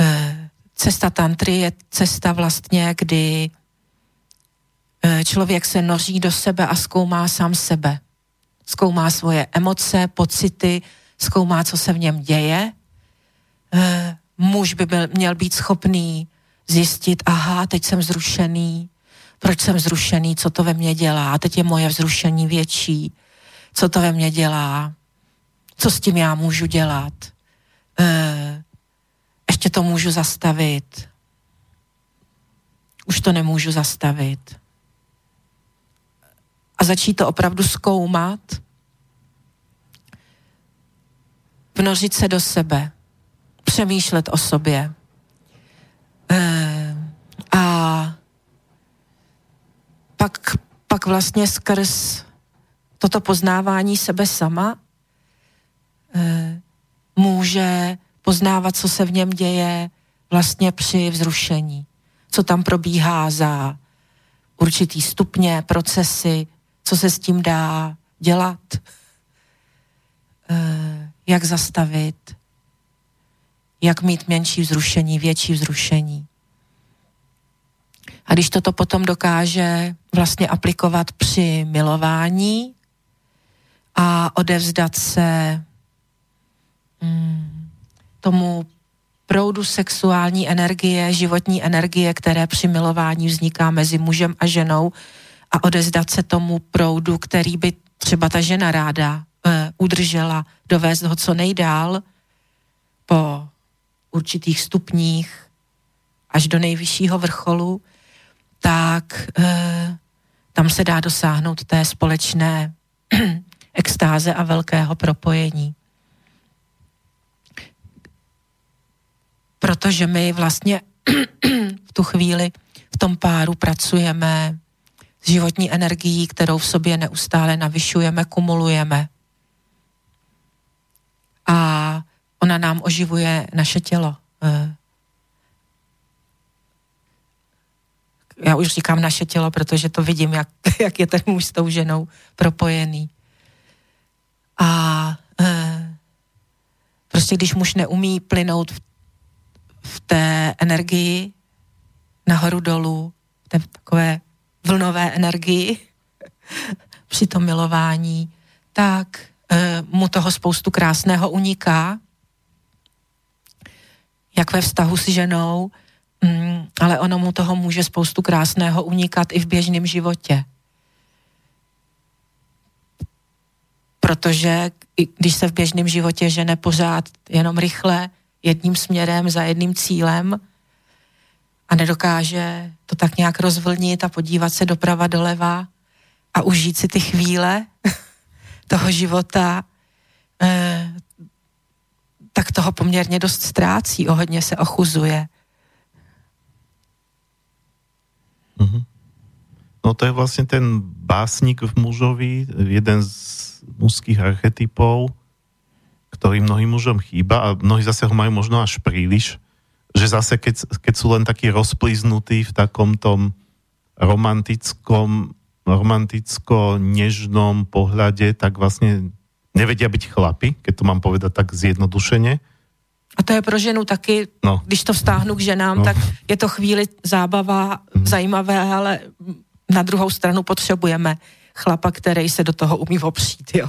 e, cesta tantry je cesta vlastně, kdy e, člověk se noří do sebe a zkoumá sám sebe. Zkoumá svoje emoce, pocity, zkoumá, co se v něm děje. E, muž by byl, měl být schopný zjistit, aha, teď jsem zrušený, proč jsem zrušený, co to ve mně dělá, teď je moje vzrušení větší, co to ve mně dělá, co s tím já můžu dělat, e, ještě to můžu zastavit, už to nemůžu zastavit. A začít to opravdu zkoumat, vnořit se do sebe, přemýšlet o sobě, Eh, a pak, pak vlastně skrz toto poznávání sebe sama eh, může poznávat, co se v něm děje vlastně při vzrušení. Co tam probíhá za určitý stupně, procesy, co se s tím dá dělat, eh, jak zastavit, jak mít menší vzrušení, větší vzrušení. A když toto potom dokáže vlastně aplikovat při milování a odevzdat se mm, tomu proudu sexuální energie, životní energie, které při milování vzniká mezi mužem a ženou a odezdat se tomu proudu, který by třeba ta žena ráda e, udržela, dovést ho co nejdál po určitých stupních až do nejvyššího vrcholu, tak e, tam se dá dosáhnout té společné extáze a velkého propojení. Protože my vlastně v tu chvíli v tom páru pracujeme s životní energií, kterou v sobě neustále navyšujeme, kumulujeme. A ona nám oživuje naše tělo. Eh, já už říkám naše tělo, protože to vidím, jak, jak je ten muž s tou ženou propojený. A e, prostě když muž neumí plynout v, v té energii nahoru dolů, v té takové vlnové energii při tom milování, tak e, mu toho spoustu krásného uniká, jak ve vztahu s ženou, mm, ale ono mu toho může spoustu krásného unikat i v běžném životě. Protože když se v běžném životě žene pořád jenom rychle, jedním směrem, za jedným cílem a nedokáže to tak nějak rozvlnit a podívat se doprava doleva a užít si ty chvíle toho života, eh, tak toho poměrně dost ztrácí, o hodně se ochuzuje. Mm-hmm. No to je vlastne ten básnik v mužovi, jeden z mužských archetypov, ktorý mnohým mužom chýba a mnohí zase ho majú možno až príliš, že zase keď, keď sú len takí rozplíznutí v takom tom romantickom, romanticko-nežnom pohľade, tak vlastne nevedia byť chlapi, keď to mám povedať tak zjednodušene a to je pro ženu taky, no. když to vztáhnu k ženám, no. tak je to chvíli zábava, mm. zajímavé, ale na druhou stranu potřebujeme chlapa, který se do toho umí opřít, jo.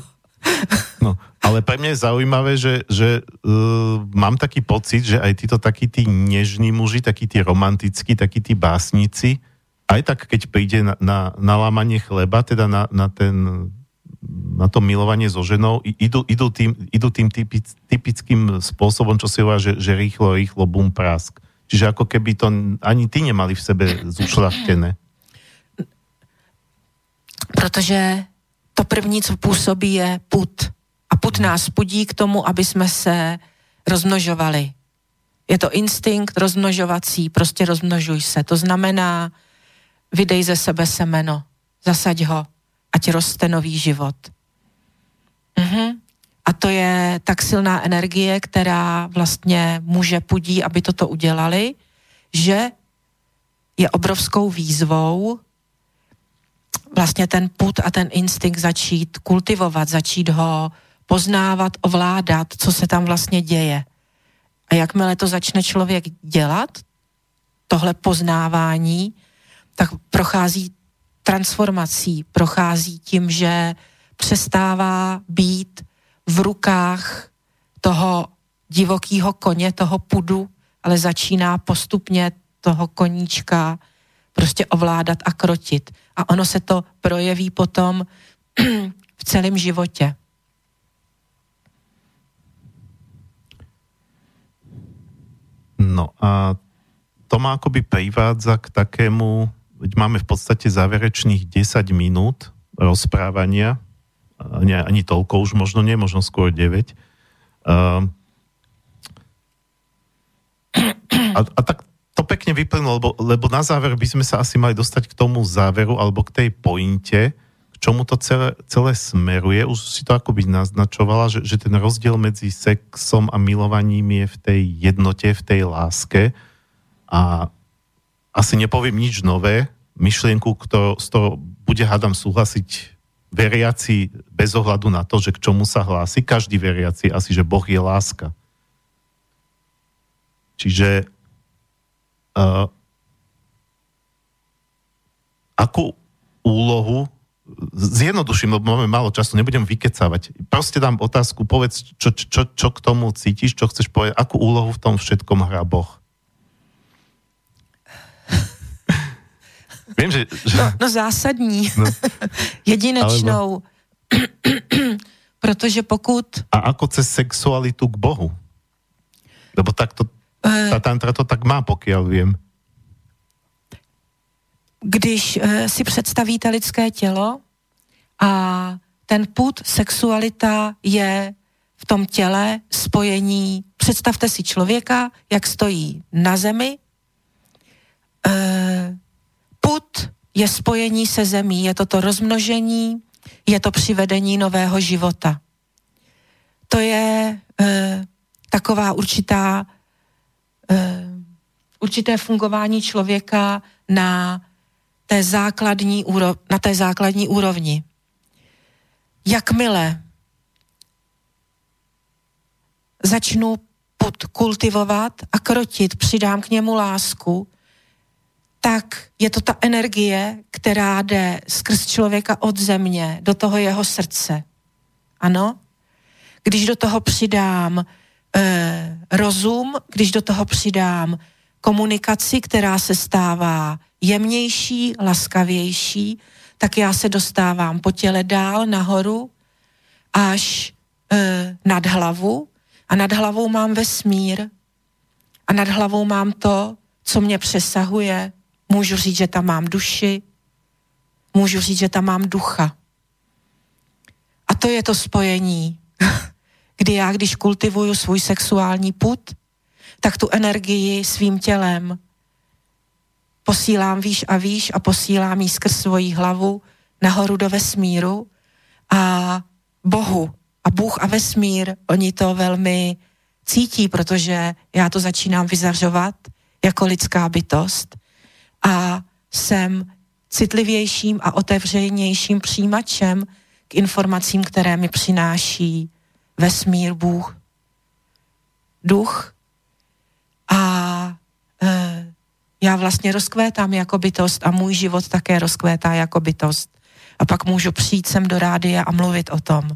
No, ale pre mňa je zaujímavé, že, že uh, mám taký pocit, že aj títo takí tí nežní muži, takí tí romantickí, takí tí básnici, aj tak keď príde na, na, na lámanie chleba, teda na, na ten na to milovanie so ženou, idú, idú tým, idú tým typic, typickým spôsobom, čo si hovorí, že, že rýchlo, rýchlo, bum, prask. Čiže ako keby to ani ty nemali v sebe zušlachtené. Protože to první, co působí, je put. A put nás pudí k tomu, aby jsme se rozmnožovali. Je to instinkt rozmnožovací, prostě rozmnožuj se. To znamená, vydej ze sebe semeno, zasaď ho, ať roste nový život. Mhm. A to je tak silná energie, která vlastně muže pudí, aby toto udělali, že je obrovskou výzvou vlastně ten put a ten instinkt začít kultivovat, začít ho poznávat, ovládat, co se tam vlastně děje. A jakmile to začne člověk dělat, tohle poznávání, tak prochází transformací, prochází tím, že přestává být v rukách toho divokého koně, toho pudu, ale začíná postupně toho koníčka prostě ovládat a krotit. A ono se to projeví potom v celém životě. No a to má akoby privádza k takému veď máme v podstate záverečných 10 minút rozprávania, ani, ani toľko už možno nie, možno skôr 9. Uh, a, a tak pekne vyplynulo, lebo, lebo na záver by sme sa asi mali dostať k tomu záveru alebo k tej pointe, k čomu to celé, celé smeruje. Už si to akoby naznačovala, že, že ten rozdiel medzi sexom a milovaním je v tej jednote, v tej láske. A asi nepoviem nič nové, myšlienku, kto, z toho bude, hádam, súhlasiť veriaci bez ohľadu na to, že k čomu sa hlási. Každý veriaci asi, že Boh je láska. Čiže uh, akú úlohu zjednoduším, lebo máme málo času, nebudem vykecávať. Proste dám otázku, povedz, čo, čo, čo k tomu cítiš, čo chceš povedať, akú úlohu v tom všetkom hrá Boh? Viem, že... že... No, no zásadní. No. Jedinečnou. Alebo... Protože pokud... A ako cez sexualitu k Bohu? Lebo takto, tá tantra to tak má, pokiaľ viem. Když uh, si představíte lidské tělo a ten put sexualita je v tom těle spojení. Představte si člověka, jak stojí na zemi. Uh, put je spojení se zemí, je to to rozmnožení, je to přivedení nového života. To je e, taková určitá, určité fungování člověka na té základní, úro, na té základní úrovni. Jakmile začnu pod kultivovat a krotit, přidám k němu lásku, tak je to ta energie, která jde skrz člověka od země do toho jeho srdce. Ano? Když do toho přidám eh, rozum, když do toho přidám komunikaci, která se stává jemnější, laskavější, tak já se dostávám po těle dál nahoru až eh, nad hlavu. A nad hlavou mám vesmír. A nad hlavou mám to, co mě přesahuje, Můžu říct, že tam mám duši, můžu říct, že tam mám ducha. A to je to spojení, kdy já, když kultivuju svůj sexuální put, tak tu energii svým tělem posílám výš a výš a posílám ji skrz svoji hlavu nahoru do vesmíru a Bohu. A Bůh a vesmír, oni to velmi cítí, protože já to začínám vyzařovat jako lidská bytost a jsem citlivějším a otevřenějším přijímačem k informacím, které mi přináší vesmír, Bůh, duch. A e, já vlastně rozkvétám jako bytost a můj život také rozkvétá jako bytost. A pak můžu přijít sem do rádia a mluvit o tom.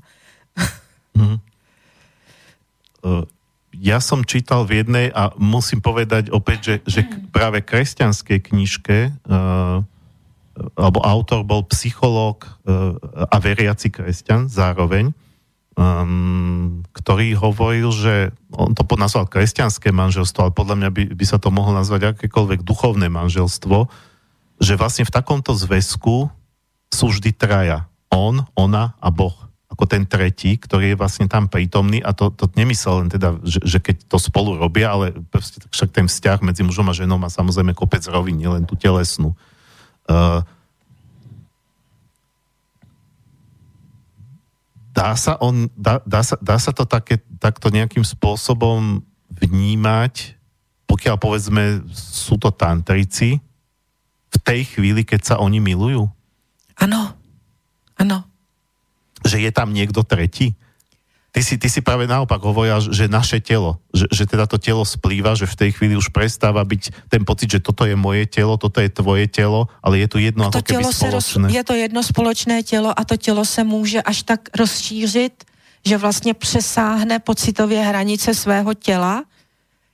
Hmm. Uh, ja som čítal v jednej a musím povedať opäť, že, že práve kresťanskej knižke uh, alebo autor bol psychológ uh, a veriaci kresťan zároveň, um, ktorý hovoril, že on to nazval kresťanské manželstvo, ale podľa mňa by, by sa to mohlo nazvať akékoľvek duchovné manželstvo, že vlastne v takomto zväzku sú vždy traja. On, ona a Boh ako ten tretí, ktorý je vlastne tam prítomný a to, to nemyslel len teda, že, že keď to spolu robia, ale však ten vzťah medzi mužom a ženou má samozrejme kopec rovín, nielen tú telesnú. Uh, dá sa, on, dá, dá, sa, dá sa to také, takto nejakým spôsobom vnímať, pokiaľ povedzme sú to tantrici, v tej chvíli, keď sa oni milujú? Áno, áno že je tam niekto tretí? Ty si, ty si práve naopak hovoril, že naše telo, že, že teda to telo splýva, že v tej chvíli už prestáva byť ten pocit, že toto je moje telo, toto je tvoje telo, ale je tu jedno to ako keby spoločné. Roz, je to jedno společné tělo a to tělo se může až tak rozšířit, že vlastně přesáhne pocitově hranice svého těla,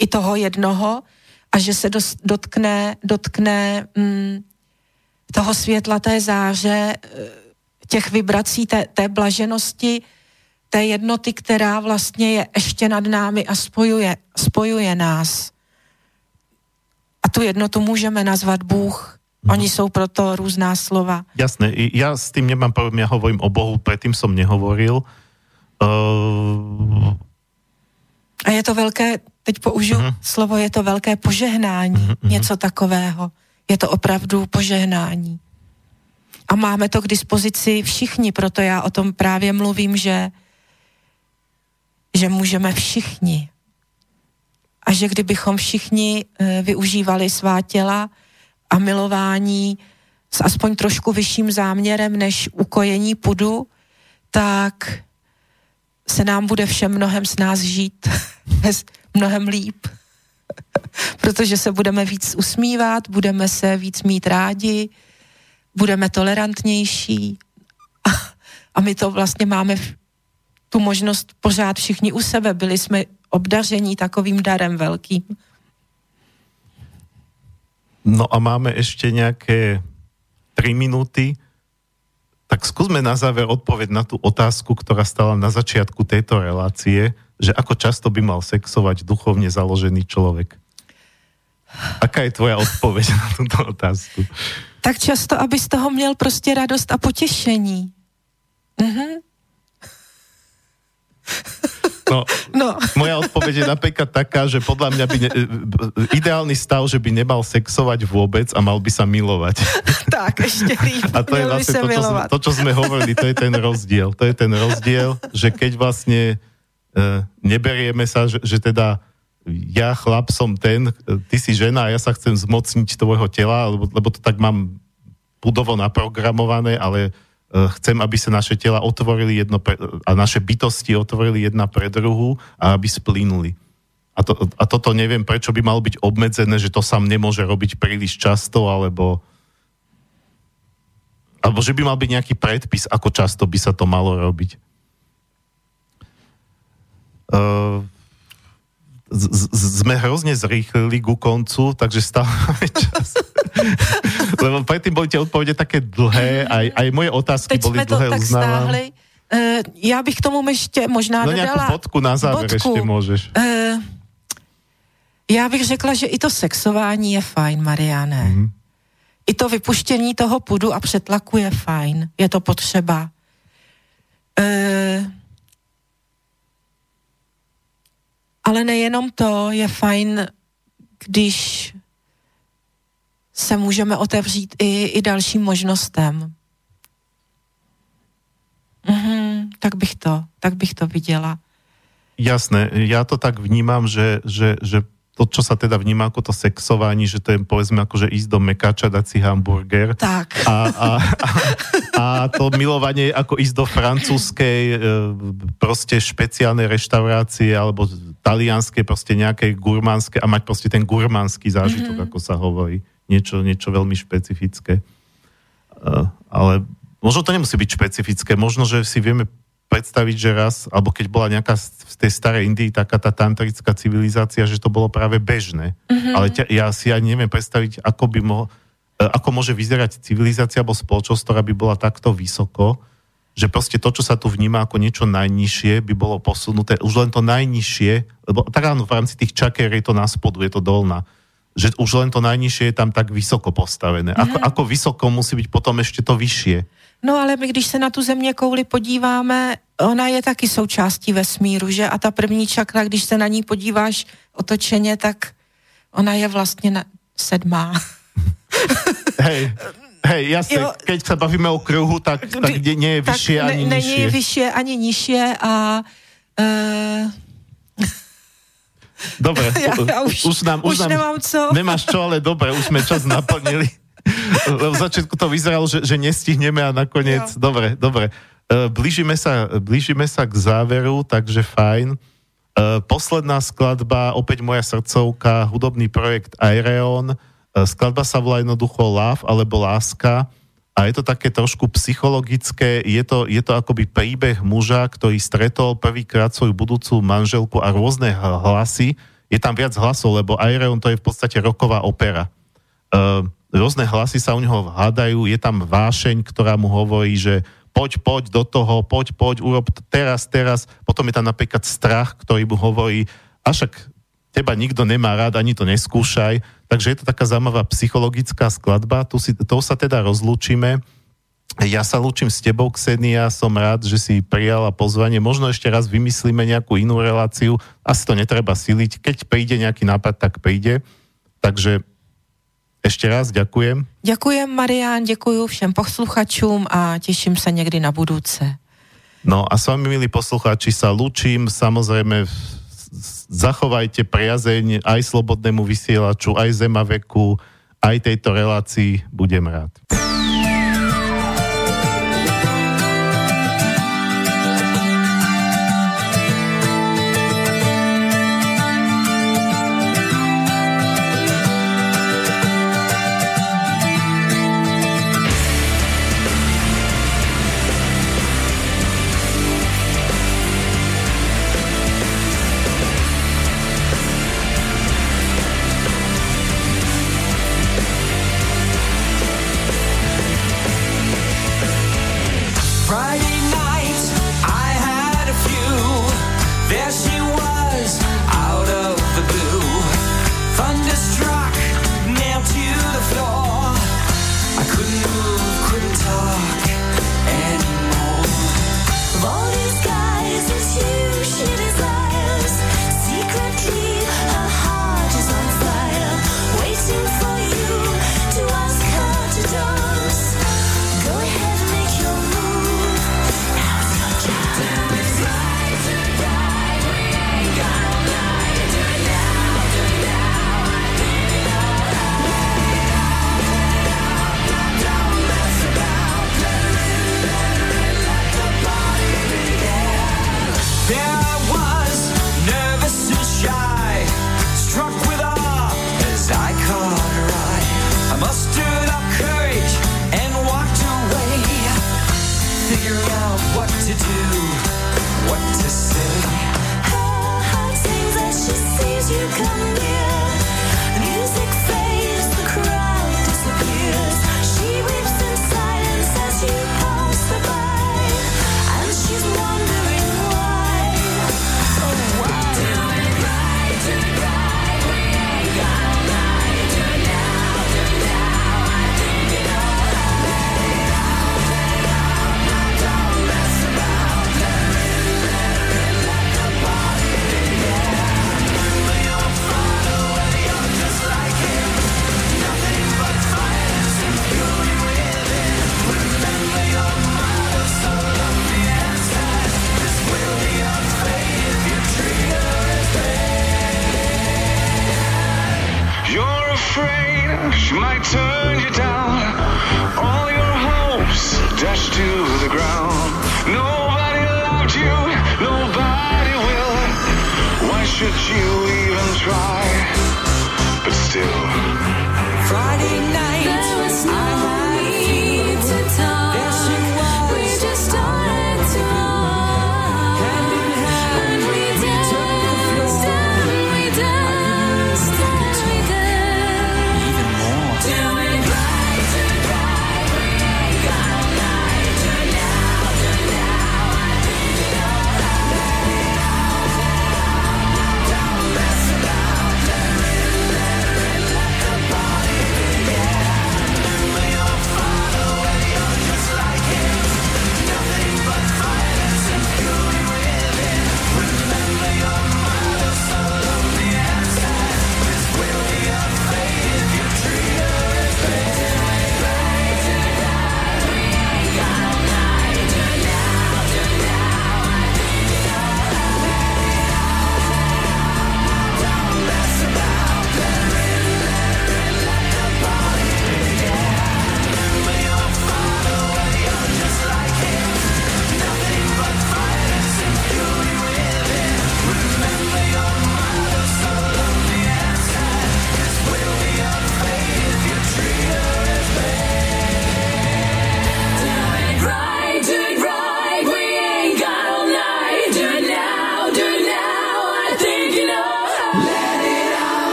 i toho jednoho, a že se dos, dotkne, dotkne mm, toho světla té záře, těch vibrací, té, té blaženosti, té jednoty, která vlastně je ještě nad námi a spojuje, spojuje nás. A tu jednotu můžeme nazvat Bůh. Oni jsou proto různá slova. Jasné, ja s tým nemám problém, ja hovorím o Bohu, predtým som nehovoril. Uh... A je to velké, teď použiju uh-huh. slovo, je to velké požehnání, uh-huh. něco takového. Je to opravdu požehnání a máme to k dispozici všichni, proto já o tom právě mluvím, že, že můžeme všichni. A že kdybychom všichni e, využívali svá těla a milování s aspoň trošku vyšším záměrem než ukojení pudu, tak se nám bude všem mnohem z nás žít mnohem líp. Protože se budeme víc usmívat, budeme se víc mít rádi, budeme tolerantnější a, a my to vlastně máme tu možnost pořád všichni u sebe. Byli jsme obdaření takovým darem velkým. No a máme ešte nejaké 3 minúty, tak skúsme na záver odpovedť na tú otázku, ktorá stala na začiatku tejto relácie, že ako často by mal sexovať duchovne založený človek. Aká je tvoja odpoveď na túto otázku? Tak často, aby z toho měl prostě radost a potěšení. Mhm. No, no. Moja odpoveď je napríklad taká, že podľa mňa by ne, ideálny stav, že by nemal sexovať vôbec a mal by sa milovať. Tak, ešte líp. A to je vlastne to čo, sme, to, čo sme hovorili, to je ten rozdiel. To je ten rozdiel, že keď vlastne e, neberieme sa, že, že teda ja chlap som ten, ty si žena a ja sa chcem zmocniť tvojho tela, lebo, lebo to tak mám budovo naprogramované, ale E, chcem, aby sa naše tela otvorili jedno pre, a naše bytosti otvorili jedna pre druhú a aby splínuli. A, to, a toto neviem, prečo by malo byť obmedzené, že to sám nemôže robiť príliš často, alebo alebo že by mal byť nejaký predpis, ako často by sa to malo robiť. Uh, z, sme hrozne zrýchlili ku koncu, takže stále máme čas. Lebo predtým boli tie odpovede také dlhé, aj, aj moje otázky Teď boli dlhé, tak uznávam. Stáhli. Uh, já bych tomu ještě možná no, dodala... No bodku na záver bodku. ještě můžeš. Uh, já bych řekla, že i to sexování je fajn, Mariane. Mm-hmm. I to vypuštění toho pudu a přetlaku je fajn. Je to potřeba. Uh, Ale nejenom to, je fajn, když se můžeme otevřít i, i dalším možnostem. Mhm, tak bych to, tak bych to viděla. Jasné, ja to tak vnímam, že, že, že to, čo sa teda vníma ako to sexovanie, že to je povedzme ako, že ísť do Mekača, dať si hamburger. Tak. A, a, a, a to milovanie ako ísť do francúzskej e, proste špeciálnej reštaurácie alebo talianskej, proste nejakej gurmánskej a mať proste ten gurmánsky zážitok, mm-hmm. ako sa hovorí. Niečo, niečo veľmi špecifické. Uh, ale možno to nemusí byť špecifické, možno, že si vieme predstaviť, že raz, alebo keď bola nejaká v tej starej Indii taká tá tantrická civilizácia, že to bolo práve bežné. Mm-hmm. Ale ťa, ja si ani neviem predstaviť, ako by mohol, e, ako môže vyzerať civilizácia alebo spoločnosť, ktorá by bola takto vysoko, že proste to, čo sa tu vníma ako niečo najnižšie, by bolo posunuté už len to najnižšie, lebo tak áno, v rámci tých čaker je to na spodu, je to dolná, že už len to najnižšie je tam tak vysoko postavené. Ako, ako vysoko musí byť potom ešte to vyššie? No ale my, když se na tu země kouli podíváme, ona je taky součástí vesmíru, že? A ta první čakra, když se na ní podíváš otočeně, tak ona je vlastně na sedmá. Hej, hej, jasne, jo, keď sa bavíme o kruhu, tak, tak nie je vyššie ani ne, nižšie. Není vyššie ani nižšie a... Uh, Dobre, ja, ja už, už, nám, už, už nám, nemám co. Nemáš čo, ale dobre, už sme čas naplnili. v začiatku to vyzeralo, že, že nestihneme a nakoniec... Jo. Dobre, dobre. E, blížime sa, blížime sa k záveru, takže fajn. E, posledná skladba, opäť moja srdcovka, hudobný projekt Aireon. E, skladba sa volá jednoducho Love alebo Láska a je to také trošku psychologické, je to, je to akoby príbeh muža, ktorý stretol prvýkrát svoju budúcu manželku a rôzne hlasy. Je tam viac hlasov, lebo Aireon to je v podstate roková opera. Uh, rôzne hlasy sa u neho hádajú, je tam vášeň, ktorá mu hovorí, že poď, poď do toho, poď, poď, urob teraz, teraz. Potom je tam napríklad strach, ktorý mu hovorí, a však teba nikto nemá rád, ani to neskúšaj. Takže je to taká zaujímavá psychologická skladba. Tu si, to sa teda rozlúčime. Ja sa lúčim s tebou, Ksenia, som rád, že si prijala pozvanie. Možno ešte raz vymyslíme nejakú inú reláciu. Asi to netreba siliť. Keď príde nejaký nápad, tak príde. Takže ešte raz ďakujem. Ďakujem, Marian, ďakujem všem posluchačům a teším sa niekdy na budúce. No a s vami, milí poslucháči, sa lúčim. Samozrejme, zachovajte priazeň aj slobodnému vysielaču, aj zemaveku, aj tejto relácii. Budem rád.